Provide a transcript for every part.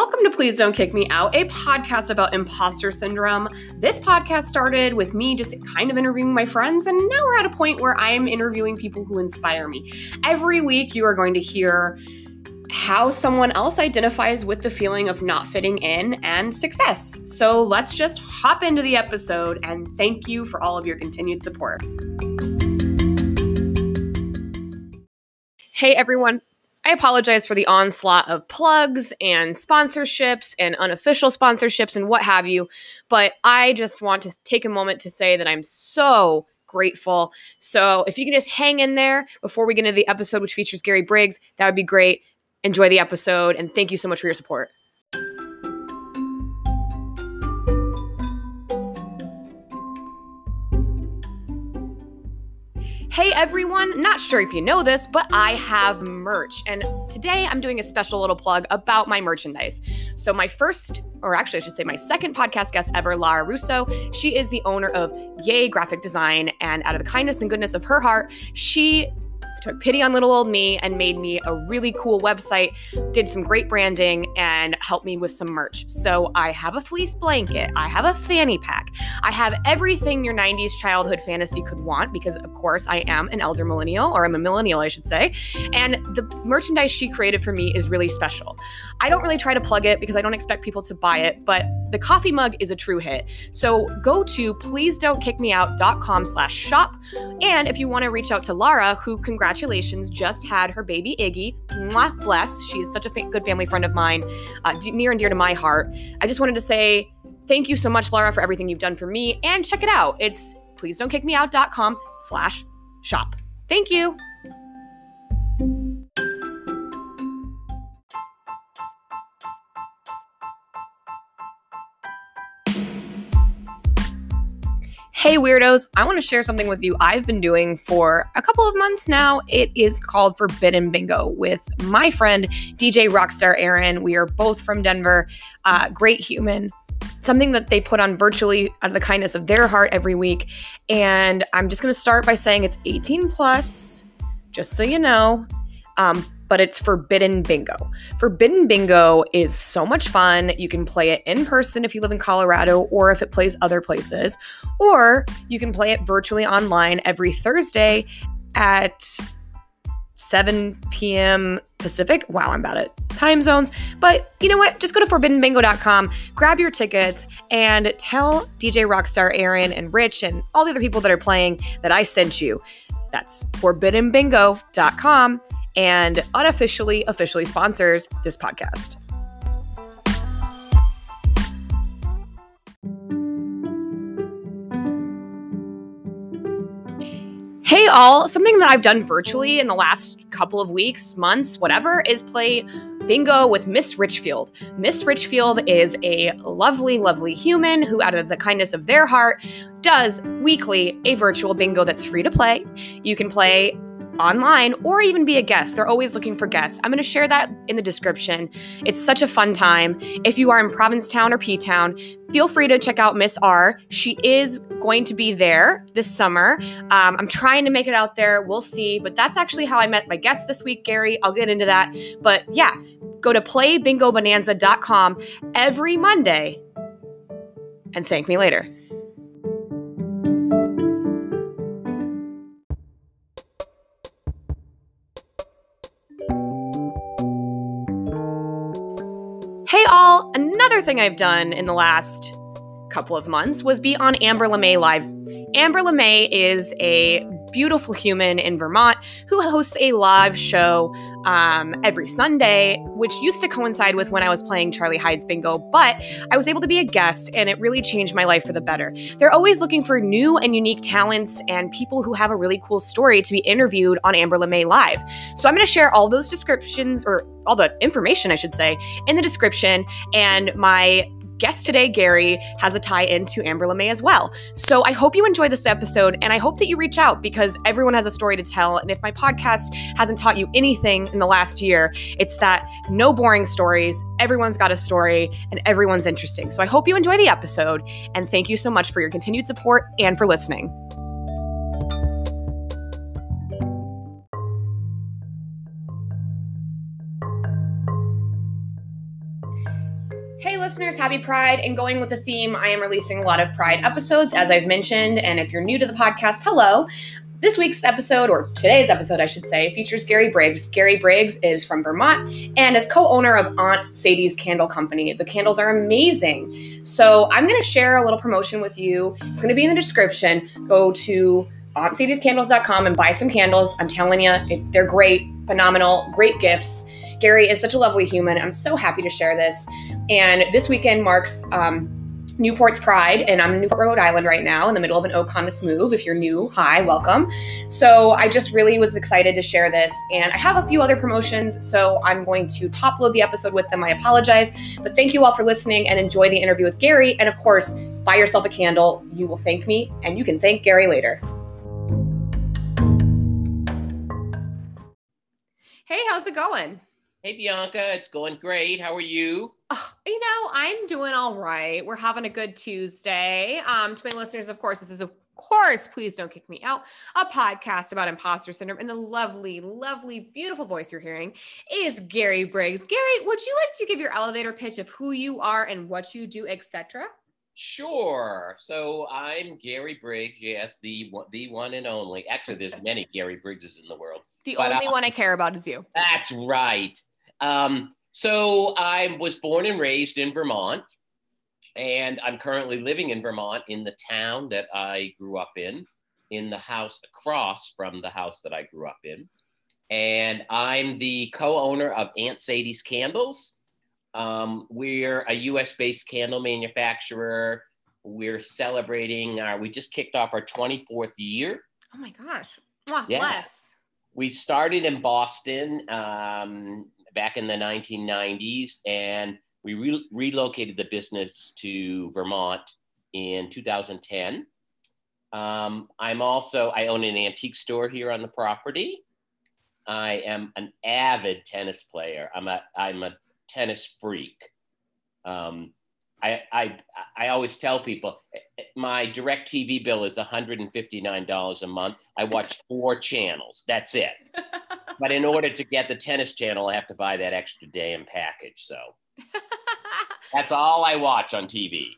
Welcome to Please Don't Kick Me Out, a podcast about imposter syndrome. This podcast started with me just kind of interviewing my friends, and now we're at a point where I'm interviewing people who inspire me. Every week, you are going to hear how someone else identifies with the feeling of not fitting in and success. So let's just hop into the episode, and thank you for all of your continued support. Hey everyone, I apologize for the onslaught of plugs and sponsorships and unofficial sponsorships and what have you, but I just want to take a moment to say that I'm so grateful. So if you can just hang in there before we get into the episode, which features Gary Briggs, that would be great. Enjoy the episode and thank you so much for your support. Hey everyone, not sure if you know this, but I have merch. And today I'm doing a special little plug about my merchandise. So, my first, or actually, I should say, my second podcast guest ever, Lara Russo, she is the owner of Yay Graphic Design. And out of the kindness and goodness of her heart, she took pity on little old me and made me a really cool website, did some great branding, and helped me with some merch. So I have a fleece blanket, I have a fanny pack, I have everything your 90s childhood fantasy could want, because of course I am an elder millennial, or I'm a millennial, I should say. And the merchandise she created for me is really special. I don't really try to plug it because I don't expect people to buy it, but the coffee mug is a true hit. So go to please don't kick me out.com slash shop. And if you want to reach out to Lara, who congratulations congratulations, just had her baby Iggy. Mwah, bless. She's such a fa- good family friend of mine, uh, d- near and dear to my heart. I just wanted to say thank you so much, Laura, for everything you've done for me. And check it out. It's please don't kick me out.com slash shop. Thank you. Hey, weirdos, I want to share something with you I've been doing for a couple of months now. It is called Forbidden Bingo with my friend, DJ Rockstar Aaron. We are both from Denver. Uh, great human. Something that they put on virtually out of the kindness of their heart every week. And I'm just going to start by saying it's 18 plus, just so you know. Um, but it's Forbidden Bingo. Forbidden Bingo is so much fun. You can play it in person if you live in Colorado or if it plays other places, or you can play it virtually online every Thursday at 7 p.m. Pacific. Wow, I'm bad at time zones. But you know what? Just go to forbiddenbingo.com, grab your tickets, and tell DJ Rockstar Aaron and Rich and all the other people that are playing that I sent you. That's forbiddenbingo.com and unofficially officially sponsors this podcast. Hey, all, something that I've done virtually in the last couple of weeks, months, whatever, is play bingo with Miss Richfield. Miss Richfield is a lovely, lovely human who, out of the kindness of their heart, does weekly a virtual bingo that's free to play. You can play online or even be a guest. They're always looking for guests. I'm going to share that in the description. It's such a fun time. If you are in Provincetown or P Town, feel free to check out Miss R. She is going to be there this summer. Um, I'm trying to make it out there. We'll see. But that's actually how I met my guest this week, Gary. I'll get into that. But yeah, go to playbingobonanza.com every Monday and thank me later. Hey, all, another thing I've done in the last couple of months was be on Amber LeMay Live. Amber LeMay is a beautiful human in Vermont who hosts a live show um, every Sunday, which used to coincide with when I was playing Charlie Hides' Bingo, but I was able to be a guest and it really changed my life for the better. They're always looking for new and unique talents and people who have a really cool story to be interviewed on Amber LeMay Live. So I'm going to share all those descriptions or all the information, I should say, in the description and my guest today, Gary, has a tie in to Amber LeMay as well. So I hope you enjoy this episode and I hope that you reach out because everyone has a story to tell. And if my podcast hasn't taught you anything in the last year, it's that no boring stories. Everyone's got a story and everyone's interesting. So I hope you enjoy the episode and thank you so much for your continued support and for listening. Listeners, happy Pride. And going with the theme, I am releasing a lot of Pride episodes, as I've mentioned. And if you're new to the podcast, hello. This week's episode, or today's episode, I should say, features Gary Briggs. Gary Briggs is from Vermont and is co owner of Aunt Sadie's Candle Company. The candles are amazing. So I'm going to share a little promotion with you. It's going to be in the description. Go to auntsadiescandles.com and buy some candles. I'm telling you, they're great, phenomenal, great gifts. Gary is such a lovely human. I'm so happy to share this. And this weekend marks um, Newport's Pride, and I'm in Newport, Rhode Island right now in the middle of an Oconus move. If you're new, hi, welcome. So I just really was excited to share this, and I have a few other promotions, so I'm going to top load the episode with them. I apologize, but thank you all for listening and enjoy the interview with Gary. And of course, buy yourself a candle. You will thank me, and you can thank Gary later. Hey, how's it going? Hey, Bianca, it's going great. How are you? Oh, you know, I'm doing all right. We're having a good Tuesday. Um, to my listeners, of course, this is of course, please don't kick me out, a podcast about imposter syndrome. And the lovely, lovely, beautiful voice you're hearing is Gary Briggs. Gary, would you like to give your elevator pitch of who you are and what you do, etc.? Sure. So I'm Gary Briggs. Yes, the the one and only. Actually, there's many Gary Briggses in the world. The but, only uh, one I care about is you. That's right. Um, so I was born and raised in Vermont, and I'm currently living in Vermont in the town that I grew up in, in the house across from the house that I grew up in. And I'm the co owner of Aunt Sadie's Candles. Um, we're a US based candle manufacturer. We're celebrating, our, we just kicked off our 24th year. Oh my gosh. Wow, yeah. bless. We started in Boston um, back in the 1990s, and we re- relocated the business to Vermont in 2010. Um, I'm also I own an antique store here on the property. I am an avid tennis player. I'm a I'm a tennis freak. Um, I, I, I always tell people my DirecTV bill is $159 a month. I watch four channels. That's it. but in order to get the tennis channel, I have to buy that extra damn package. So that's all I watch on TV.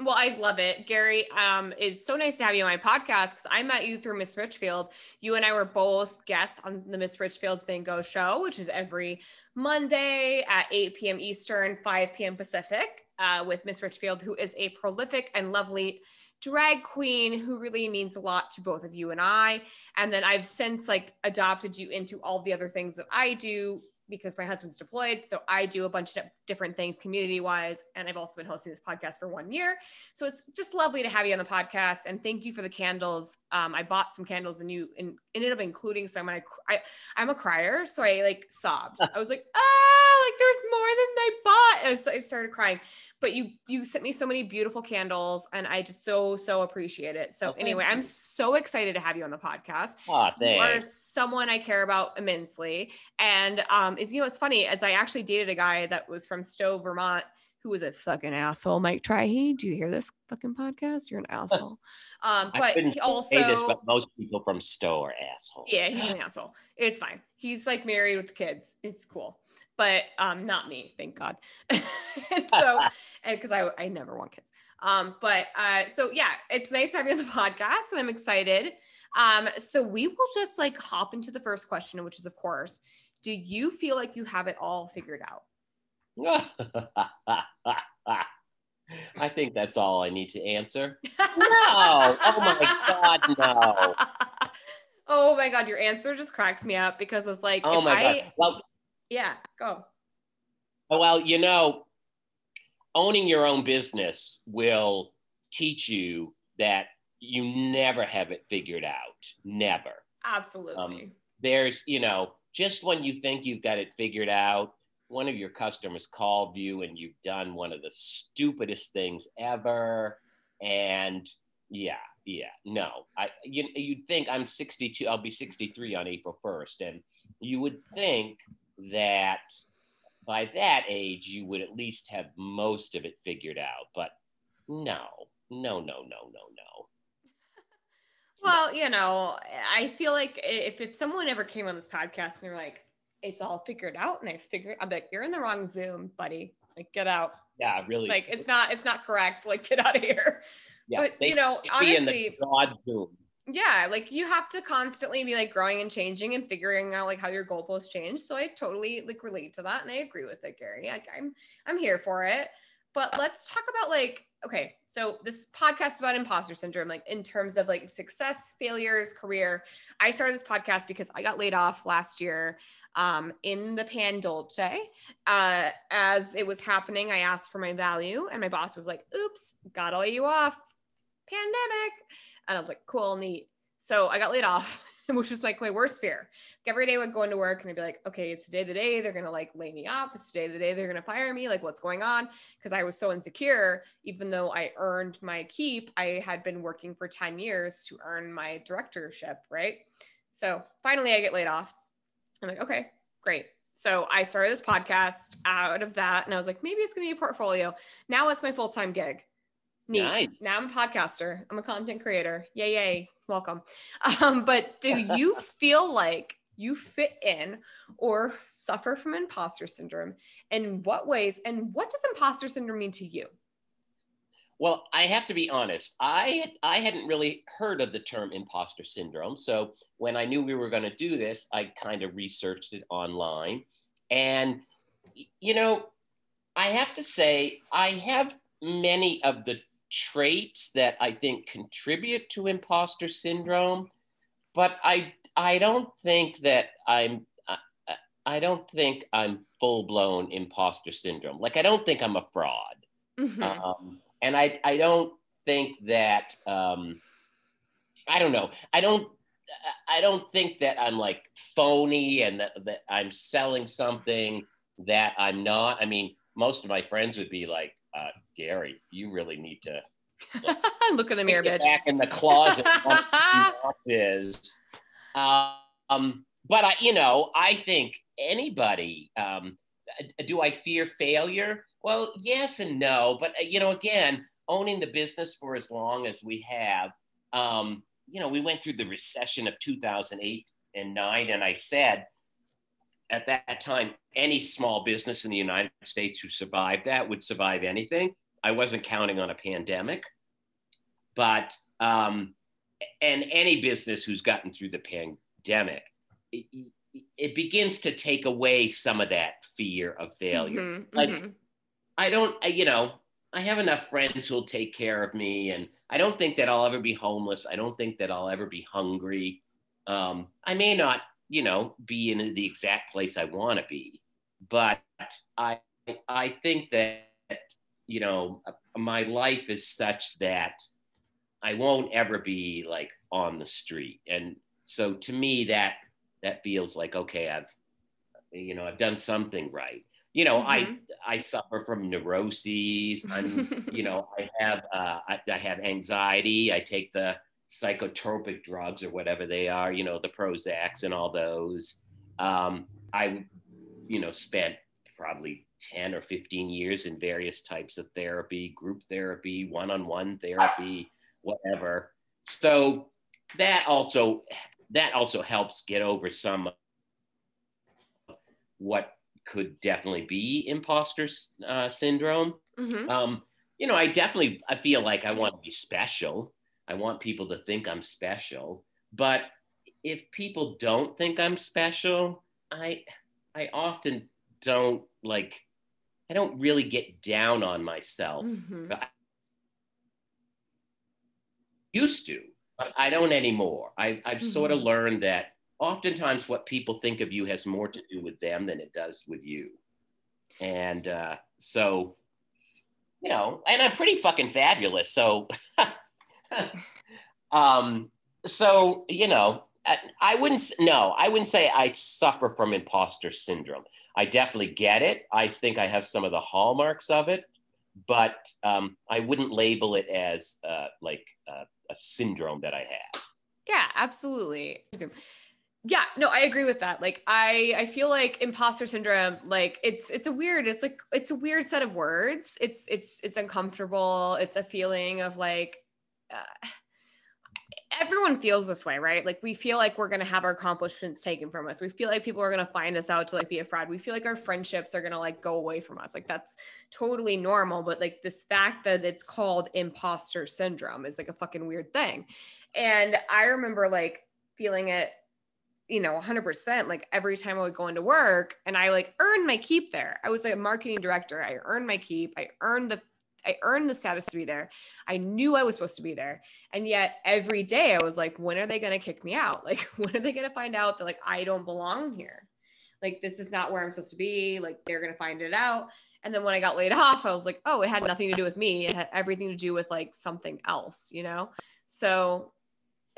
Well, I love it. Gary, um, it's so nice to have you on my podcast because I met you through Miss Richfield. You and I were both guests on the Miss Richfield's Bingo Show, which is every Monday at 8 p.m. Eastern, 5 p.m. Pacific, uh, with Miss Richfield, who is a prolific and lovely drag queen who really means a lot to both of you and I. And then I've since like adopted you into all the other things that I do because my husband's deployed. So I do a bunch of different things community wise. And I've also been hosting this podcast for one year. So it's just lovely to have you on the podcast. And thank you for the candles. Um, I bought some candles and you and ended up including some. And I, I, I'm a crier. So I like sobbed. I was like, ah, like there's more than I bought. And so I started crying. But you, you sent me so many beautiful candles and I just so, so appreciate it. So oh, anyway. I'm so excited to have you on the podcast. Oh, you are someone I care about immensely. And um, it's, you know, it's funny as I actually dated a guy that was from Stowe, Vermont, who was a fucking asshole. Mike Trihey, do you hear this fucking podcast? You're an asshole. Um, but he also say this, but most people from Stowe are assholes. Yeah, he's an asshole. It's fine. He's like married with kids. It's cool. But um, not me, thank God. so, because I I never want kids. Um, but uh, so yeah, it's nice to have you on the podcast, and I'm excited. Um, so we will just like hop into the first question, which is of course, do you feel like you have it all figured out? I think that's all I need to answer. No. Oh my God, no. Oh my God, your answer just cracks me up because it's like, oh my I, God. Well, yeah, go. Well, you know, owning your own business will teach you that you never have it figured out. Never. Absolutely. Um, there's, you know, just when you think you've got it figured out, one of your customers called you and you've done one of the stupidest things ever. And yeah, yeah, no, I you, you'd think I'm 62, I'll be 63 on April 1st. And you would think that by that age, you would at least have most of it figured out. But no, no, no, no, no, no. Well, you know, I feel like if, if someone ever came on this podcast and they're like, it's all figured out and I figured I'm like, you're in the wrong Zoom, buddy. Like get out. Yeah, really. Like it's not it's not correct. Like get out of here. yeah, but you know, honestly, God zone. yeah, like you have to constantly be like growing and changing and figuring out like how your goalposts change. So I totally like relate to that and I agree with it, Gary. Like I'm I'm here for it. But let's talk about like okay, so this podcast is about imposter syndrome, like in terms of like success, failures, career. I started this podcast because I got laid off last year um, in the pan dolce. Uh, as it was happening, I asked for my value, and my boss was like, "Oops, gotta lay you off." Pandemic, and I was like, "Cool, neat." So I got laid off, which was like my worst fear. Every day I would go into work and I'd be like, "Okay, it's today the day they're gonna like lay me off. It's today the day they're gonna fire me. Like, what's going on?" Because I was so insecure. Even though I earned my keep, I had been working for ten years to earn my directorship, right? So finally, I get laid off I'm like, okay, great. So I started this podcast out of that, and I was like, maybe it's gonna be a portfolio. Now it's my full time gig. Neat. Nice. Now I'm a podcaster. I'm a content creator. Yay, yay. Welcome. Um, but do you feel like you fit in or suffer from imposter syndrome? In what ways? And what does imposter syndrome mean to you? Well, I have to be honest. I I hadn't really heard of the term imposter syndrome. So when I knew we were going to do this, I kind of researched it online, and you know, I have to say I have many of the traits that I think contribute to imposter syndrome, but I I don't think that I'm I don't think I'm full blown imposter syndrome. Like I don't think I'm a fraud. Mhm. Um, and I I don't think that um, I don't know I don't I don't think that I'm like phony and that, that I'm selling something that I'm not. I mean, most of my friends would be like, uh, Gary, you really need to Look in the mirror, bitch. back in the closet. what you want is. Um, but I, you know, I think anybody. Um, do I fear failure? Well, yes and no. But uh, you know, again, owning the business for as long as we have, um, you know, we went through the recession of 2008 and nine, and I said at that time, any small business in the United States who survived that would survive anything. I wasn't counting on a pandemic, but um, and any business who's gotten through the pandemic, it, it begins to take away some of that fear of failure. Mhm, Like, mhm. I don't, I, you know, I have enough friends who'll take care of me, and I don't think that I'll ever be homeless. I don't think that I'll ever be hungry. Um, I may not, you know, be in the exact place I want to be, but I, I think that, you know, my life is such that I won't ever be like on the street, and so to me that that feels like okay, I've, you know, I've done something right. You know Mhm. i i suffer from neuroses. I'm you know i have uh I, I have anxiety. I take the psychotropic drugs or whatever they are you know the prozacs and all those. Um i you know spent probably 10 or 15 years in various types of therapy group therapy one-on-one therapy whatever so that also that also helps get over some of what could definitely be imposter uh, syndrome. Mhm. Um, you know, I definitely I feel like I want to be special. I want people to think I'm special. But if people don't think I'm special, I I often don't like I don't really get down on myself. Mhm. I used to, but I don't anymore. I, I've sort of learned that oftentimes what people think of you has more to do with them than it does with you. And uh, so, you know, and I'm pretty fucking fabulous. So, um, so you know, I, wouldn't. No, I wouldn't say I suffer from imposter syndrome. I definitely get it. I think I have some of the hallmarks of it, but um, I wouldn't label it as uh, like uh, a syndrome that I have. Yeah, absolutely. Yeah, no, I agree with that. Like I I feel like imposter syndrome like it's it's a weird it's like it's a weird set of words. It's it's it's uncomfortable. It's a feeling of like uh, everyone feels this way, right? Like we feel like we're gonna have our accomplishments taken from us. We feel like people are gonna find us out to like be a fraud. We feel like our friendships are gonna like go away from us. Like that's totally normal. But like this fact that it's called imposter syndrome is like a fucking weird thing. And I remember like feeling it, you know, 100%. Like every time I would go into work and I like earned my keep there. I was like a marketing director. I earned my keep. I earned the I earned the status to be there. I knew I was supposed to be there. And yet every day I was like, when are they going to kick me out? Like, when are they going to find out that like I don't belong here? Like, this is not where I'm supposed to be. Like, they're going to find it out. And then when I got laid off, I was like, oh, it had nothing to do with me. It had everything to do with like something else, you know? So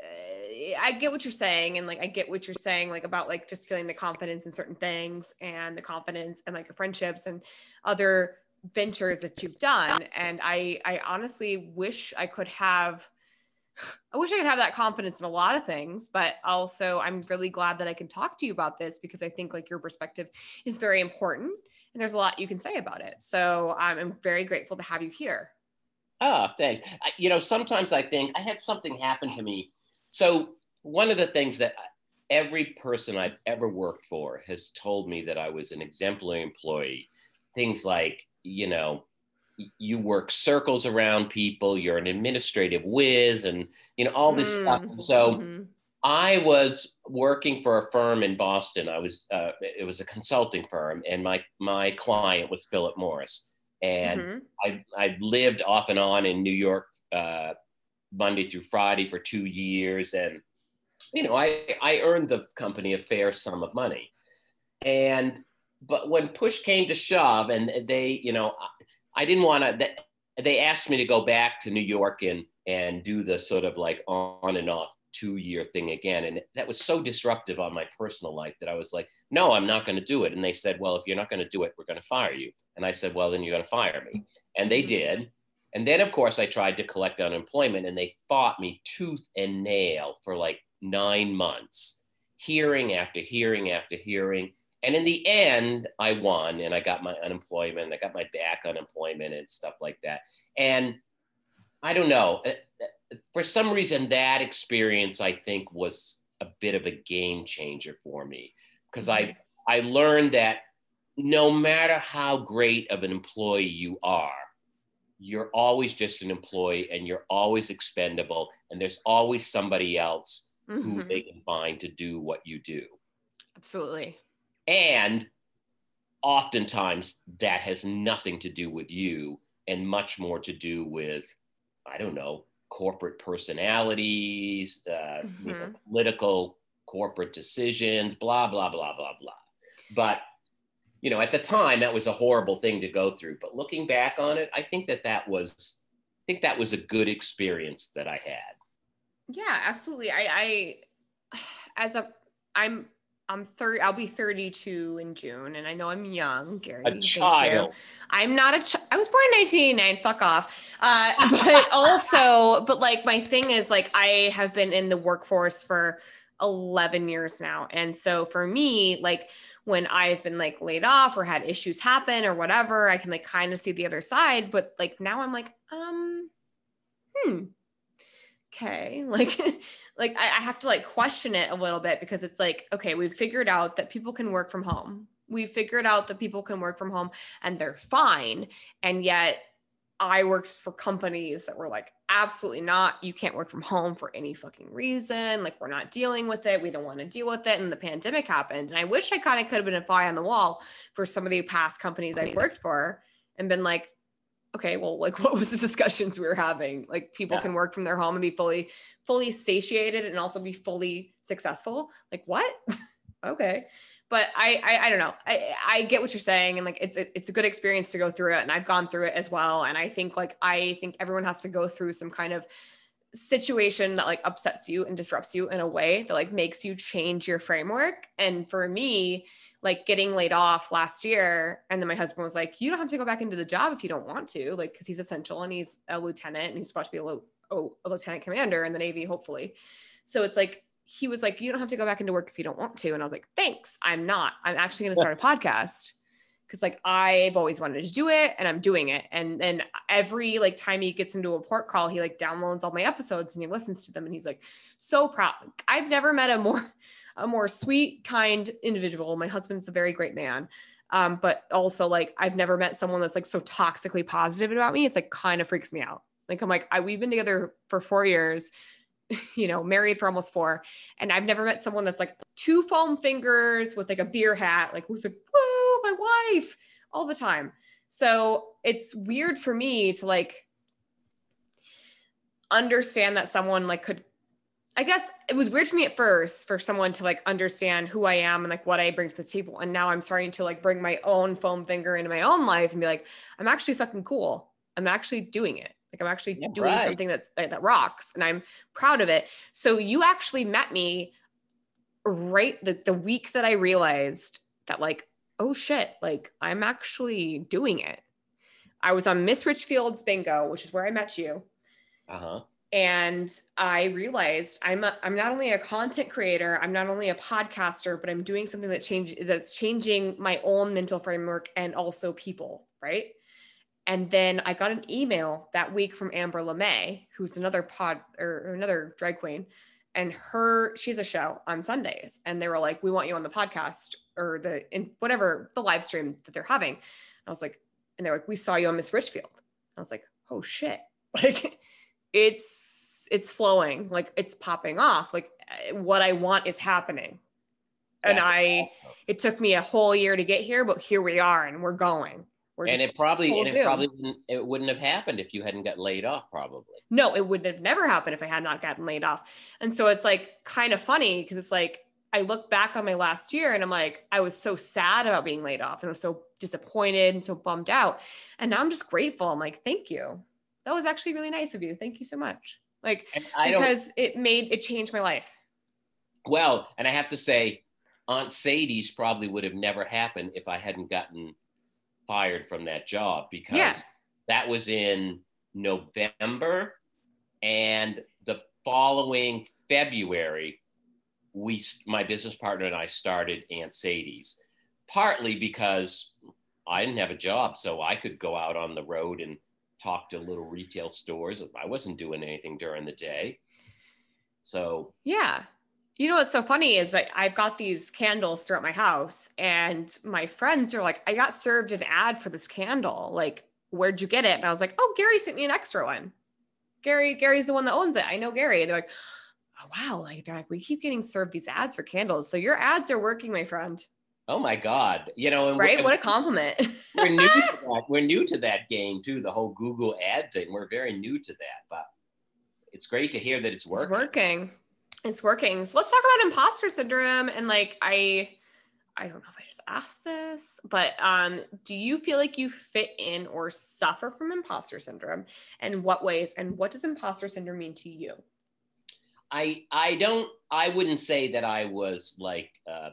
uh, I get what you're saying. And like, I get what you're saying, like about like just feeling the confidence in certain things and the confidence and like your friendships and other ventures that you've done and i i honestly wish i could have i wish i could have that confidence in a lot of things but also i'm really glad that i can talk to you about this because i think like your perspective is very important and there's a lot you can say about it. So um, i'm very grateful to have you here. Oh thanks. I, you know sometimes i think i had something happen to me. So one of the things that every person i've ever worked for has told me that i was an exemplary employee things like you know, you work circles around people, you're an administrative whiz, and you know, all this mm. stuff. so mm-hmm. I was working for a firm in Boston. I was uh, it was a consulting firm, and my my client was Philip Morris. And mm-hmm. I I lived off and on in New York uh, Monday through Friday for two years, and you know I I earned the company a fair sum of money, and but when push came to shove and they you know i didn't want to they asked me to go back to new york and and do the sort of like on and off two year thing again. And that was so disruptive on my personal life that i was like no i'm not going to do it. And they said well if you're not going to do it we're going to fire you. And i said well then you're going to fire me. And they mm-hmm. did. And then of course i tried to collect unemployment and they fought me tooth and nail for like nine months hearing after hearing after hearing and in the end, I won and I got my unemployment, I got my back unemployment and stuff like that. And I don't know, uh, uh, for some reason, that experience I think was a bit of a game changer for me because I, mm-hmm. I learned that no matter how great of an employee you are, you're always just an employee and you're always expendable and there's always somebody else mm-hmm. who they can find to do what you do. Absolutely. And oftentimes that has nothing to do with you and much more to do with, I don't know, corporate personalities, uh, mm-hmm. you know, mm-hmm. political corporate decisions, blah, blah, blah, blah, blah. But, you know, at the time that was a horrible thing to go through. But looking back on it, I think that that was, I think that was a good experience that I had. Yeah, absolutely. I, I, as a, I'm I'm 30 I'll be 32 in June and I know I'm young, Gary. A child. I'm not a ch- I was born in 1989, fuck off. Uh, but also but like my thing is like I have been in the workforce for 11 years now. And so for me like when I've been like laid off or had issues happen or whatever, I can like kind of see the other side, but like now I'm like um hmm okay like like I, I have to like question it a little bit because it's like okay we've figured out that people can work from home. We figured out that people can work from home and they're fine and yet i worked for companies that were like absolutely not you can't work from home for any fucking reason like we're not dealing with it we don't want to deal with it and the pandemic happened and i wish i kind of could have been a fly on the wall for some of the past companies i've worked for and been like okay, well, like what was the discussions we were having? Like people yeah. can work from their home and be fully, fully satiated and also be fully successful. Like what? okay. But I, I, I don't know. I, I get what you're saying, and like it's a, it's a good experience to go through it, and I've gone through it as well. And I think like I think everyone has to go through some kind of situation that like upsets you and disrupts you in a way that like makes you change your framework. And for me, like getting laid off last year and then my husband was like you don't have to go back into the job if you don't want to like because he's essential and he's a lieutenant and he's supposed to be a, lo- oh, a lieutenant commander in the navy hopefully so it's like he was like you don't have to go back into work if you don't want to and i was like thanks i'm not i'm actually going to start a podcast because like I've always wanted to do it and I'm doing it. And then every like time he gets into a port call, he like downloads all my episodes and he listens to them and he's like so proud. I've never met a more a more sweet, kind individual. My husband's a very great man. Um, but also like I've never met someone that's like so toxically positive about me. It's like kind of freaks me out. Like I'm like, I we've been together for four years, you know, married for almost four. And I've never met someone that's like two foam fingers with like a beer hat, like who's like, whoa, my wife all the time. So it's weird for me to like understand that someone like could I guess it was weird for me at first for someone to like understand who I am and like what I bring to the table. And now I'm starting to like bring my own foam finger into my own life and be like, I'm actually fucking cool. I'm actually doing it. Like I'm actually yeah, doing right. something that's that, that rocks and I'm proud of it. So you actually met me right the, the week that I realized that like, oh shit, like I'm actually doing it. I was on Miss Richfield's bingo, which is where I met you. Uh-huh and i realized i'm a, i'm not only a content creator i'm not only a podcaster but i'm doing something that change that's changing my own mental framework and also people right? And then i got an email that week from amber lemay who's another pod or, another drag queen and her she's a show on sundays and they were like we want you on the podcast or the in whatever the live stream that they're having. I was like and they're like we saw you on miss richfield. I was like oh shit. Like it's it's flowing like it's popping off like eh, what i want is happening. And That's i awesome. it took me a whole year to get here but here we are and we're going. We're and it probably and it probably wouldn't, it wouldn't have happened if you hadn't got laid off probably. No it would have never happened if i had not gotten laid off. And so it's like kind of funny because it's like i look back on my last year and i'm like i was so sad about being laid off and i was so disappointed and so bummed out. And now i'm just grateful. I'm like thank you that was actually really nice of you. Thank you so much. Like because it made it changed my life. Well, and I have to say, Aunt Sadie's probably would have never happened if I hadn't gotten fired from that job because yeah. that was in November and the following February we my business partner and I started Aunt Sadie's partly because I didn't have a job so I could go out on the road and talked to little retail stores. I wasn't doing anything during the day. So, yeah. You know what's so funny is that I've got these candles throughout my house, and my friends are like, I got served an ad for this candle. Like, where'd you get it? And I was like, Oh, Gary sent me an extra one. Gary, Gary's the one that owns it. I know Gary. And they're like, Oh, wow. Like, they're like, we keep getting served these ads for candles. So your ads are working, my friend. Oh my God! You know, right? What a compliment. we're new to that. We're new to that game too. The whole Google ad thing. We're very new to that, but it's great to hear that it's working. It's working. It's working. So let's talk about imposter syndrome. And like, I, I don't know if I just asked this, but um, do you feel like you fit in or suffer from imposter syndrome? And what ways? And what does imposter syndrome mean to you? I I don't. I wouldn't say that I was like. Uh,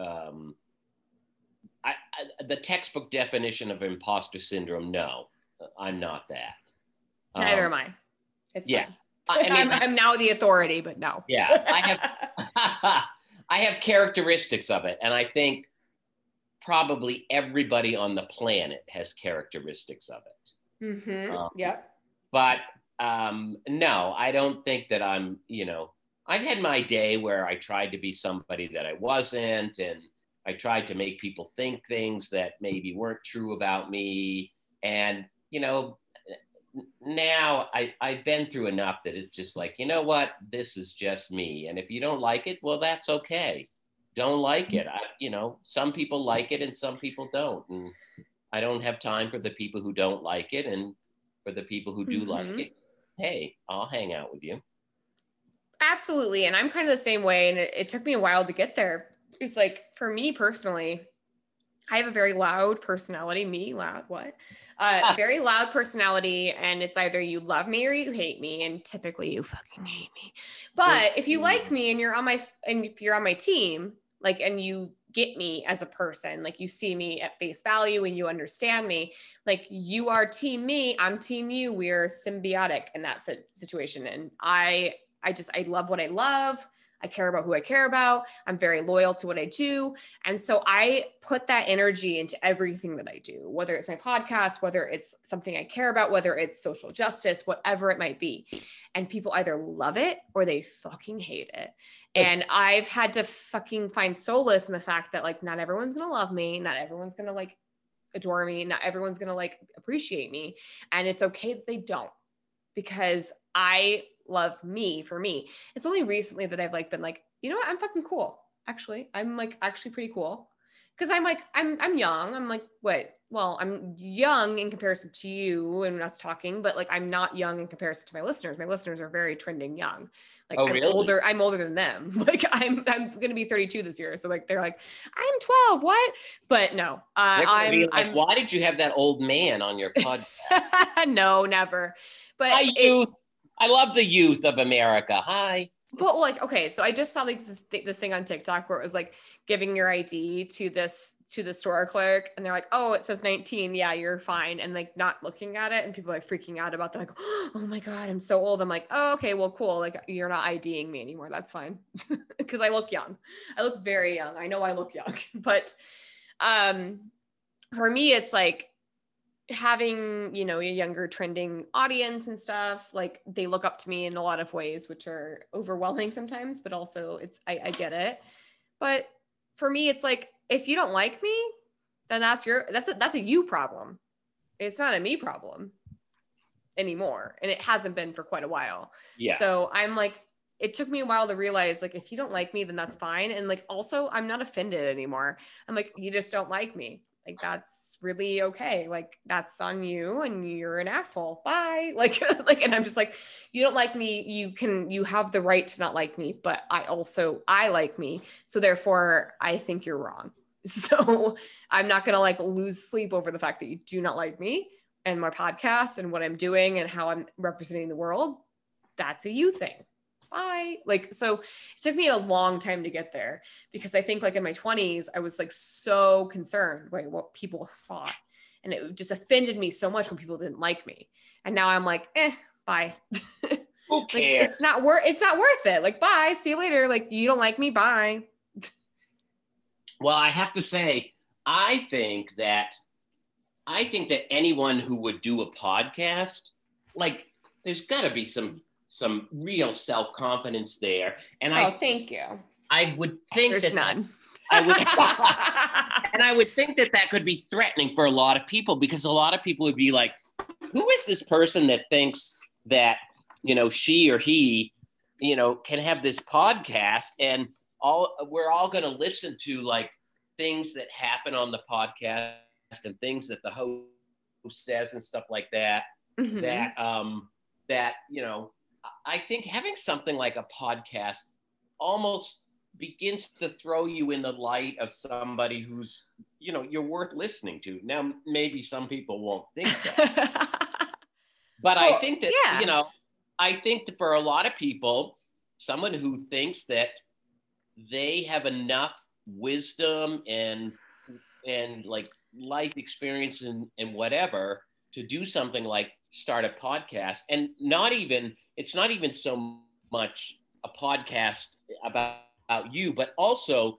um, I, I, the textbook definition of imposter syndrome, no, I'm not that. Neither um, am I. It's yeah. I mean, I'm, I'm, now the authority, but no. Yeah, I have, I have characteristics of it, and I think probably everybody on the planet has characteristics of it. Mm-hmm. Um, yep. But um, no, I don't think that I'm, you know, I've had my day where I tried to be somebody that I wasn't, and I tried to make people think things that maybe weren't true about me. And, you know, now I, I've been through enough that it's just like, you know what, this is just me. And if you don't like it, well, that's okay. Don't like it. I, you know, some people like it and some people don't. And I don't have time for the people who don't like it. And for the people who do mm-hmm. like it, hey, I'll hang out with you. Absolutely. And I'm kind of the same way. And it, it took me a while to get there. It's like for me personally, I have a very loud personality. Me, loud, what? Uh. Very loud personality. And it's either you love me or you hate me. And typically you fucking hate me. But if you like me and you're on my, and if you're on my team, like, and you get me as a person, like you see me at face value and you understand me, like you are team me, I'm team you. We're symbiotic in that situation. And I I just, I love what I love. I care about who I care about. I'm very loyal to what I do. And so I put that energy into everything that I do, whether it's my podcast, whether it's something I care about, whether it's social justice, whatever it might be. And people either love it or they fucking hate it. And I've had to fucking find solace in the fact that like not everyone's going to love me, not everyone's going to like adore me, not everyone's going to like appreciate me. And it's okay that they don't because I love me for me. It's only recently that I've like been like, you know what? I'm fucking cool. Actually, I'm like actually pretty cool. Cause I'm like, I'm I'm young. I'm like, what? Well, I'm young in comparison to you and us talking, but like I'm not young in comparison to my listeners. My listeners are very trending young. Like Oh, I'm really? older, I'm older than them. Like I'm I'm gonna be 32 this year. So like they're like, I'm 12. What? But no, uh, I'm, like, I'm why did you have that old man on your podcast? no, never. But Hi, it- youth. I love the youth of America. Hi. but like, okay, so I just saw like this, thi- this thing on TikTok where it was like giving your ID to this to the store clerk, and they're like, "Oh, it says 19. Yeah, you're fine," and like not looking at it, and people are like freaking out about. They're like, "Oh my god, I'm so old." I'm like, "Oh, okay, well, cool. Like you're not IDing me anymore. That's fine," because I look young. I look very young. I know I look young, but um, for me, it's like having you know a younger trending audience and stuff like they look up to me in a lot of ways which are overwhelming sometimes but also it's i, I get it. But for me it's like if you don't like me then that's your that's a that's a you problem. It's not a me problem anymore and it hasn't been for quite a while. Yeah. so i'm like it took me a while to realize like if you don't like me then that's fine. And like also i'm not offended anymore. I'm like you just don't like me like that's really okay. Like that's on you and you're an asshole. Bye. Like like and i'm just like you don't like me. You can you have the right to not like me but i also i like me. So therefore i think you're wrong. So i'm not going to like lose sleep over the fact that you do not like me and my podcast and what i'm doing and how i'm representing the world. That's a you thing bye like so it took me a long time to get there because I think like in my 20s, I was like so concerned by what people thought. And it just offended me so much when people didn't like me. And now I'm like, eh, bye. Who like cares? it's not worth it's not worth it. Like, bye, see you later. Like you don't like me, bye. Well, I have to say, I think that I think that anyone who would do a podcast, like, there's got to be some some real self confidence there, and oh, I thank you. I would think There's that none. I would, and I would think that that could be threatening for a lot of people because a lot of people would be like, "Who is this person that thinks that you know she or he, you know, can have this podcast and all we're all going to listen to like things that happen on the podcast and things that the host says and stuff like that." Mhm. That um, that you know, I think having something like a podcast almost begins to throw you in the light of somebody who's you know you're worth listening to now maybe some people won't think that but i think that yeah. you know i think that for a lot of people someone who thinks that they have enough wisdom and and like life experience and, and whatever to do something like start a podcast and not even it's not even so much a podcast about, about you but also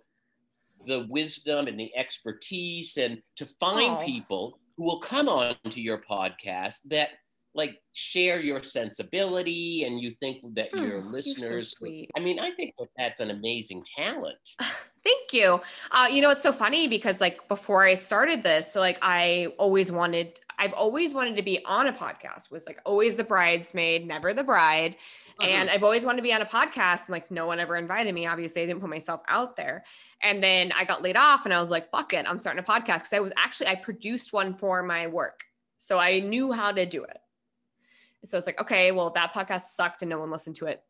the wisdom and the expertise and to find Aw. people who will come on to your podcast that like share your sensibility and you think that Oh, your so listeners sweet. i mean i think that that's an amazing talent Thank you. Uh, you know, it's so funny because like before I started this, so like I always wanted, I've always wanted to be on a podcast. Was like always the bridesmaid, never the bride. And I've always wanted to be on a podcast, and like no one ever invited me. Obviously, I didn't put myself out there. And then I got laid off, and I was like, "Fuck it, I'm starting a podcast." Because I was actually I produced one for my work, so I knew how to do it. So it's like, okay, well, that podcast sucked, and no one listened to it.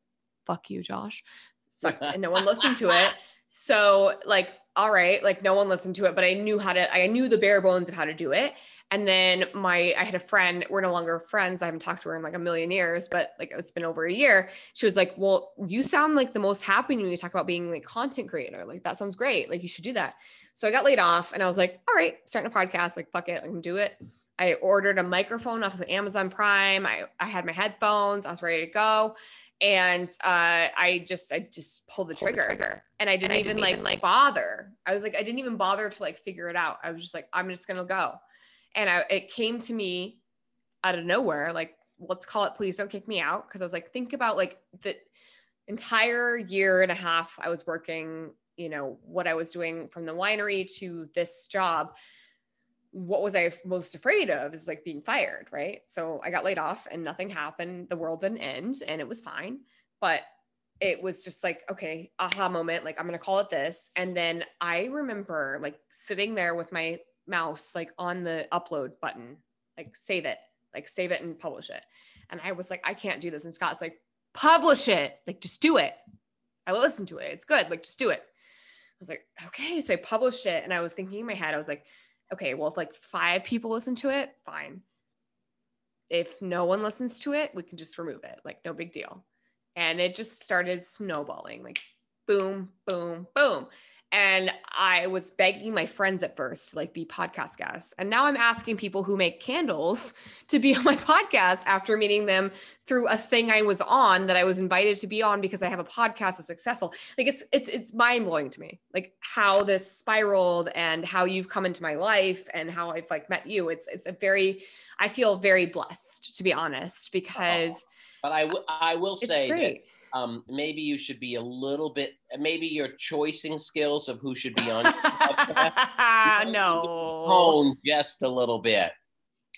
Fuck you, Josh. Sucked, and no one listened to it. So like, all right, like no one listened to it, but I knew how to, I knew the bare bones of how to do it. And then my, I had a friend, we're no longer friends. I haven't talked to her in like a million years, but like it's been over a year. She was like, well, you sound like the most happy when you talk about being like content creator. Like that sounds great. Like you should do that. So I got laid off and I was like, all right, starting a podcast, like fuck it, I can do it. I ordered a microphone off of Amazon Prime. I, I had my headphones, I was ready to go. and uh, I just I just pulled the trigger, trigger. and I didn't, and even, I didn't like, even like bother. I was like I didn't even bother to like figure it out. I was just like I'm just gonna go, and I, it came to me out of nowhere. Like let's call it please don't kick me out because I was like think about like the entire year and a half I was working. You know what I was doing from the winery to this job what was I most afraid of is like being fired, right? So I got laid off and nothing happened. The world didn't end and it was fine. But it was just like, okay, aha moment. Like, I'm going to call it this. And then I remember like sitting there with my mouse, like on the upload button, like save it, like save it and publish it. And I was like, I can't do this. And Scott's like, publish it, like, just do it. I listened to it. It's good. Like, just do it. I was like, okay. So I published it and I was thinking in my head, I was like, okay, well, if like five people listen to it, fine. If no one listens to it, we can just remove it. Like, no big deal. And it just started snowballing like boom, boom, boom. And I was begging my friends at first to like be podcast guests. And now I'm asking people who make candles to be on my podcast after meeting them through a thing I was on that I was invited to be on because I have a podcast that's successful. Like it's it's it's mind blowing to me. Like how this spiraled and how you've come into my life and how I've like met you. It's it's a very I feel very blessed to be honest because oh, but I, w- I will say that um, maybe you should be a little bit, maybe your choicing skills of who should be on. no. Hone just a little bit.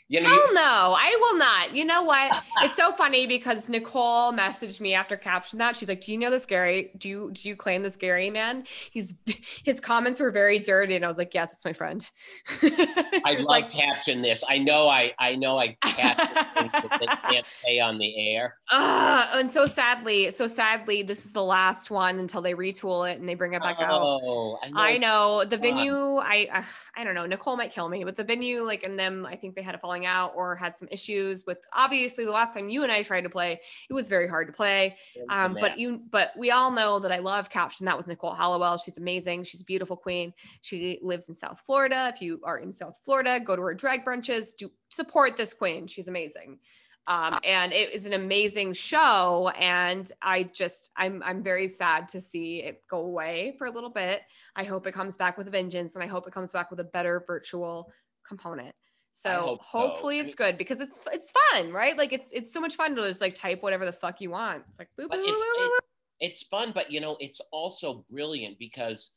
You know, Hell no, I will not. You know what? it's so funny because Nicole messaged me after caption that. She's like, "Do you know this Gary? Do you do you claim this Gary man? He's his comments were very dirty." And I was like, "Yes, it's my friend." I love like, caption this. I know I I know I caption things that they can't say on the air. Uh, and so sadly, so sadly, this is the last one until they retool it and they bring it back oh, out. I know, I know. the venue. I uh, I don't know. Nicole might kill me, but the venue, like, and them, I think they had a falling out or had some issues with obviously the last time you and I tried to play, it was very hard to play. Um, but you but we all know that I love caption that with Nicole Hallowell. She's amazing. She's a beautiful queen. She lives in South Florida. If you are in South Florida, go to her drag brunches. Do support this queen. She's amazing. Um, and it is an amazing show and i just i'm i'm very sad to see it go away for a little bit i hope it comes back with a vengeance and i hope it comes back with a better virtual component so hopefully so. it's good because it's it's fun, right? Like it's it's so much fun to just like type whatever the fuck you want. It's like boop, boop, it's, boop, it, it's fun, but you know, it's also brilliant because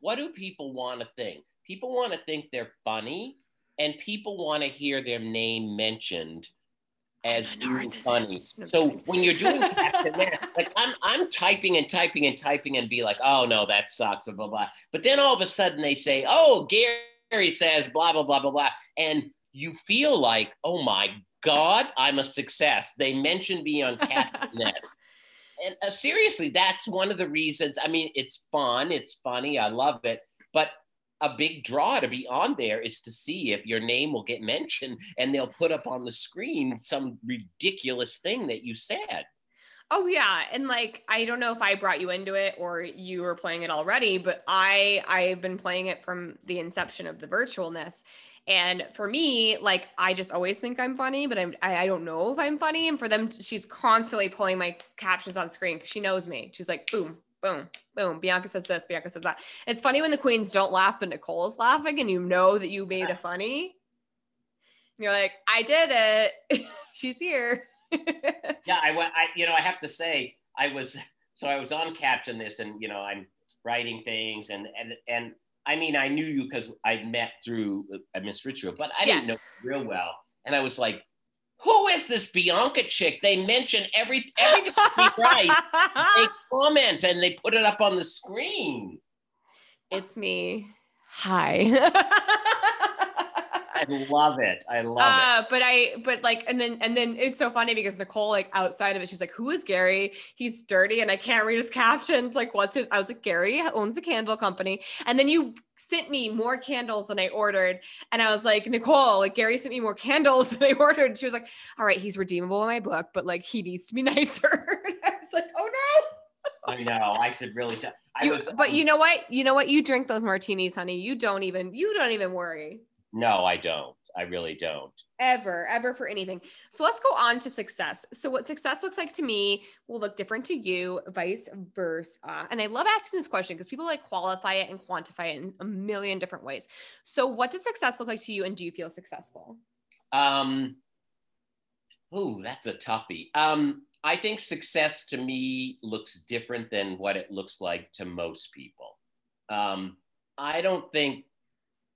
what do people want to think? People want to think they're funny, and people want to hear their name mentioned as being funny. So when you're doing that, like I'm I'm typing and typing and typing and be like, oh no, that sucks, blah blah blah. But then all of a sudden they say, oh Gary says blah blah blah blah blah. And you feel like oh my god i'm a success. They mentioned me on cat nest and uh, seriously that's one of the reasons i mean it's fun it's funny i love it but a big draw to be on there is to see if your name will get mentioned and they'll put up on the screen some ridiculous thing that you said Oh yeah, and like I don't know if I brought you into it or you were playing it already, but I I've been playing it from the inception of the virtualness. And for me, like I just always think I'm funny, but I'm I, I don't know if I'm funny. And for them, she's constantly pulling my captions on screen because she knows me. She's like, boom, boom, boom. Bianca says this, Bianca says that. It's funny when the queens don't laugh, but Nicole's laughing, and you know that you made a funny. And you're like, I did it. she's here. yeah, I went. I you know I have to say I was so I was on caption this and you know I'm writing things and and and I mean I knew you because I met through uh, Miss Richfield, but I didn't know real well, and I was like. Who is this Bianca chick? They mention every everything she writes. They comment and they put it up on the screen. It's me. Hi. I love it. I love uh, it. But I, but like, and then, and then it's so funny because Nicole, like outside of it, she's like, who is Gary? He's dirty and I can't read his captions. Like, what's his? I was like, Gary owns a candle company. And then you sent me more candles than I ordered. And I was like, Nicole, like Gary sent me more candles than I ordered. And she was like, all right, he's redeemable in my book, but like he needs to be nicer. I was like, oh no. I know. I should really. T- I you, was, but um, you know what? You know what? You drink those martinis, honey. You don't even. You don't even worry. No, I don't. I really don't. Ever, ever for anything. So let's go on to success. So, what success looks like to me will look different to you, vice versa. And I love asking this question because people like qualify it and quantify it in a million different ways. So, what does success look like to you, and do you feel successful? Um, oh, that's a toughie. Um, I think success to me looks different than what it looks like to most people. Um, I don't think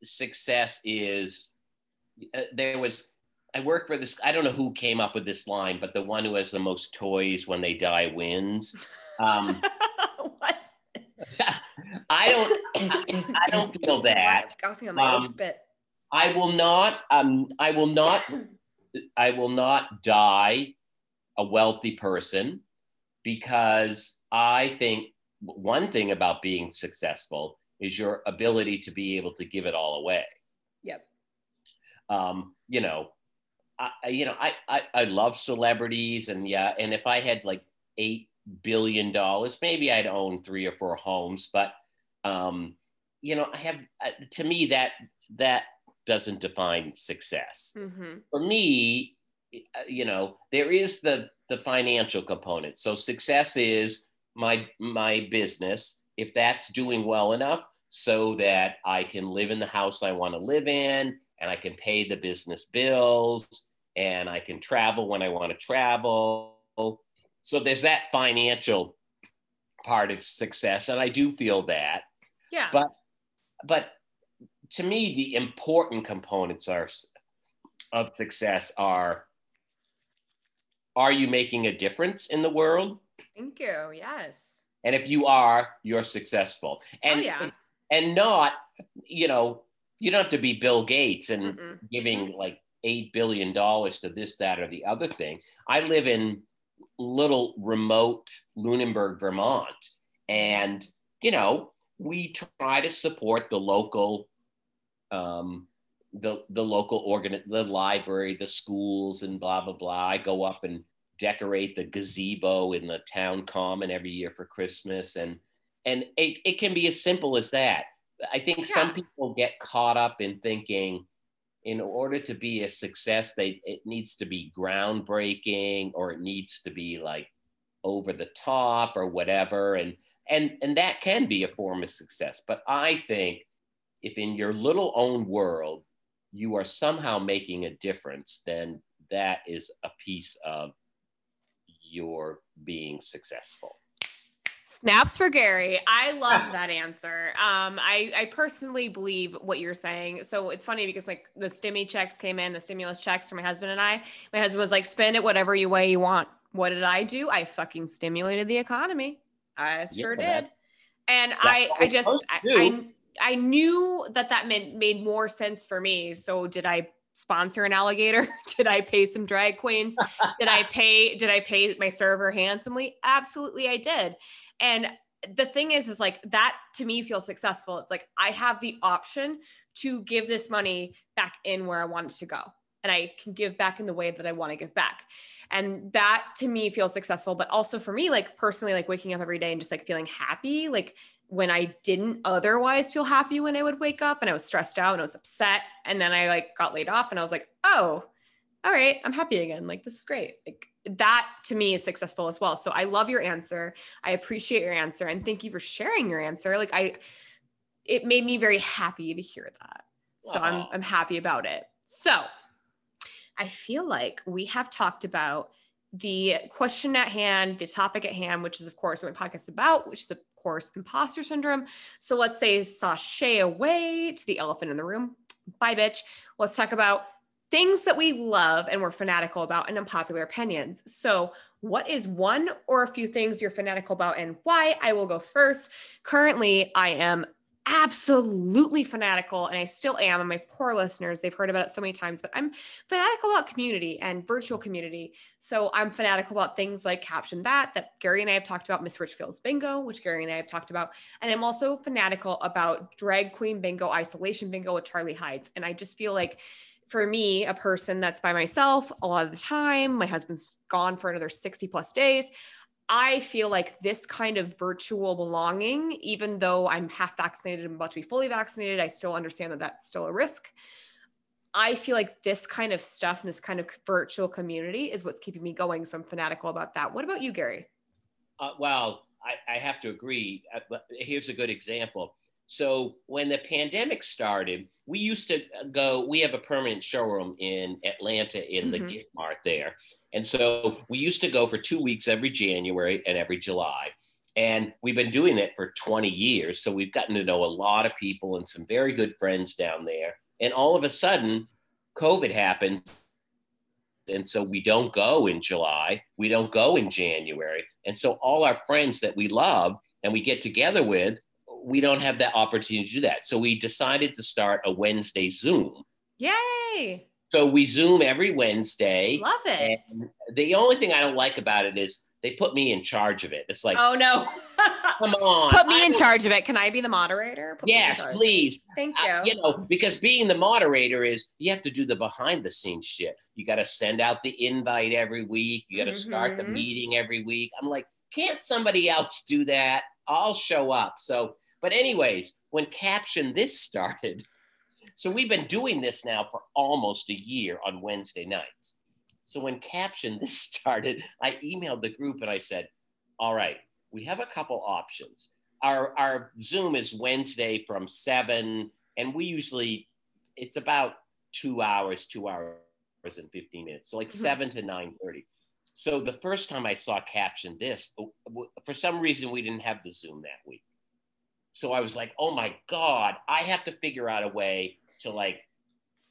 success is uh, there was I work for this I don't know who came up with this line but the one who has the most toys when they die wins. Um, what? I don't I, I, don't feel that coffee on my um, spit. I will not um I will not I will not die a wealthy person because I think one thing about being successful is your ability to be able to give it all away. Yep. Um, you know, I, you know, I, I, I love celebrities and yeah, and if I had like eight billion dollars, maybe I'd own three or four homes, but um, you know, I have uh, to me that that doesn't define success. Mm-hmm. For me, uh, you know, there is the the financial component. So success is my my business if that's doing well enough so that I can live in the house I want to live in and I can pay the business bills and I can travel when I want to travel. So there's that financial part of success and I do feel that. Yeah. But but to me the important components are of success are are you making a difference in the world? Thank you. Yes. And if you are, you're successful. And oh, yeah. and not, you know, you don't have to be Bill Gates and Mm-mm. giving like eight billion dollars to this, that, or the other thing. I live in little remote Lunenburg, Vermont, and you know, we try to support the local um, the the local organ the library the schools and blah blah blah i go up and decorate the gazebo in the town common every year for Christmas. And and it, it can be as simple as that. I think yeah. some people get caught up in thinking in order to be a success, they it needs to be groundbreaking or it needs to be like over the top or whatever. And and and that can be a form of success. But I think if in your little own world you are somehow making a difference, then that is a piece of you're being successful? Snaps for Gary. I love that answer. Um, I, I personally believe what you're saying. So it's funny because like the stimmy checks came in, the stimulus checks for my husband and I. My husband was like, spend it whatever you way you want. What did I do? I fucking stimulated the economy. I sure yeah, did. And I, I just, I, I, I knew that that meant made more sense for me. So did I sponsor an alligator? did I pay some drag queens? did I pay did I pay my server handsomely? Absolutely I did. And the thing is is like that to me feels successful. It's like I have the option to give this money back in where I want it to go. And I can give back in the way that I want to give back. And that to me feels successful. But also for me, like personally, like waking up every day and just like feeling happy, like when I didn't otherwise feel happy when I would wake up and I was stressed out and I was upset. And then I like got laid off and I was like, oh, all right, I'm happy again. Like, this is great. Like, that to me is successful as well. So I love your answer. I appreciate your answer. And thank you for sharing your answer. Like, I, it made me very happy to hear that. So I'm, I'm happy about it. So I feel like we have talked about the question at hand, the topic at hand, which is, of course, what my podcast is about, which is of course imposter syndrome. So let's say sashay away to the elephant in the room. Bye, bitch. Let's talk about things that we love and we're fanatical about and unpopular opinions. So, what is one or a few things you're fanatical about and why? I will go first. Currently, I am absolutely fanatical and I still am. And my poor listeners, they've heard about it so many times, but I'm fanatical about community and virtual community. So I'm fanatical about things like Caption That, that Gary and I have talked about, Miss Richfield's Bingo, which Gary and I have talked about. And I'm also fanatical about Drag Queen Bingo, Isolation Bingo with Charlie Hides. And I just feel like for me, a person that's by myself a lot of the time, my husband's gone for another 60 plus days. I feel like this kind of virtual belonging, even though I'm half vaccinated and about to be fully vaccinated, I still understand that that's still a risk. I feel like this kind of stuff and this kind of virtual community is what's keeping me going. So I'm fanatical about that. What about you, Gary? Uh, well, I, I, have to agree. Uh, here's a good example. So when the pandemic started, we used to go, we have a permanent showroom in Atlanta in the mm-hmm. gift mart there. And so we used to go for two weeks every January and every July. And we've been doing it for 20 years. So we've gotten to know a lot of people and some very good friends down there. And all of a sudden, COVID happened. And so we don't go in July, we don't go in January. And so all our friends that we love and we get together with, we don't have that opportunity to do that. So we decided to start a Wednesday Zoom. Yay! So we Zoom every Wednesday. Love it. the only thing I don't like about it is they put me in charge of it. It's like, oh no, come on, put me in charge of it. Can I be the moderator? Put yes, please. Thank you. I, you know, because being the moderator is you have to do the behind the scenes shit. You got to send out the invite every week. You got to mm-hmm. start the mm-hmm. meeting every week. I'm like, can't somebody else do that? I'll show up. So, but anyways, when caption this started, so we've been doing this now for almost a year on Wednesday nights. So when caption this started, I emailed the group and I said, all right, we have a couple options. Our, our Zoom is Wednesday from seven, and we usually, it's about two hours, two hours and 15 minutes. So like mm-hmm. seven to 9.30. So the first time I saw caption this, for some reason, we didn't have the Zoom that week. So I was like, oh my God, I have to figure out a way to like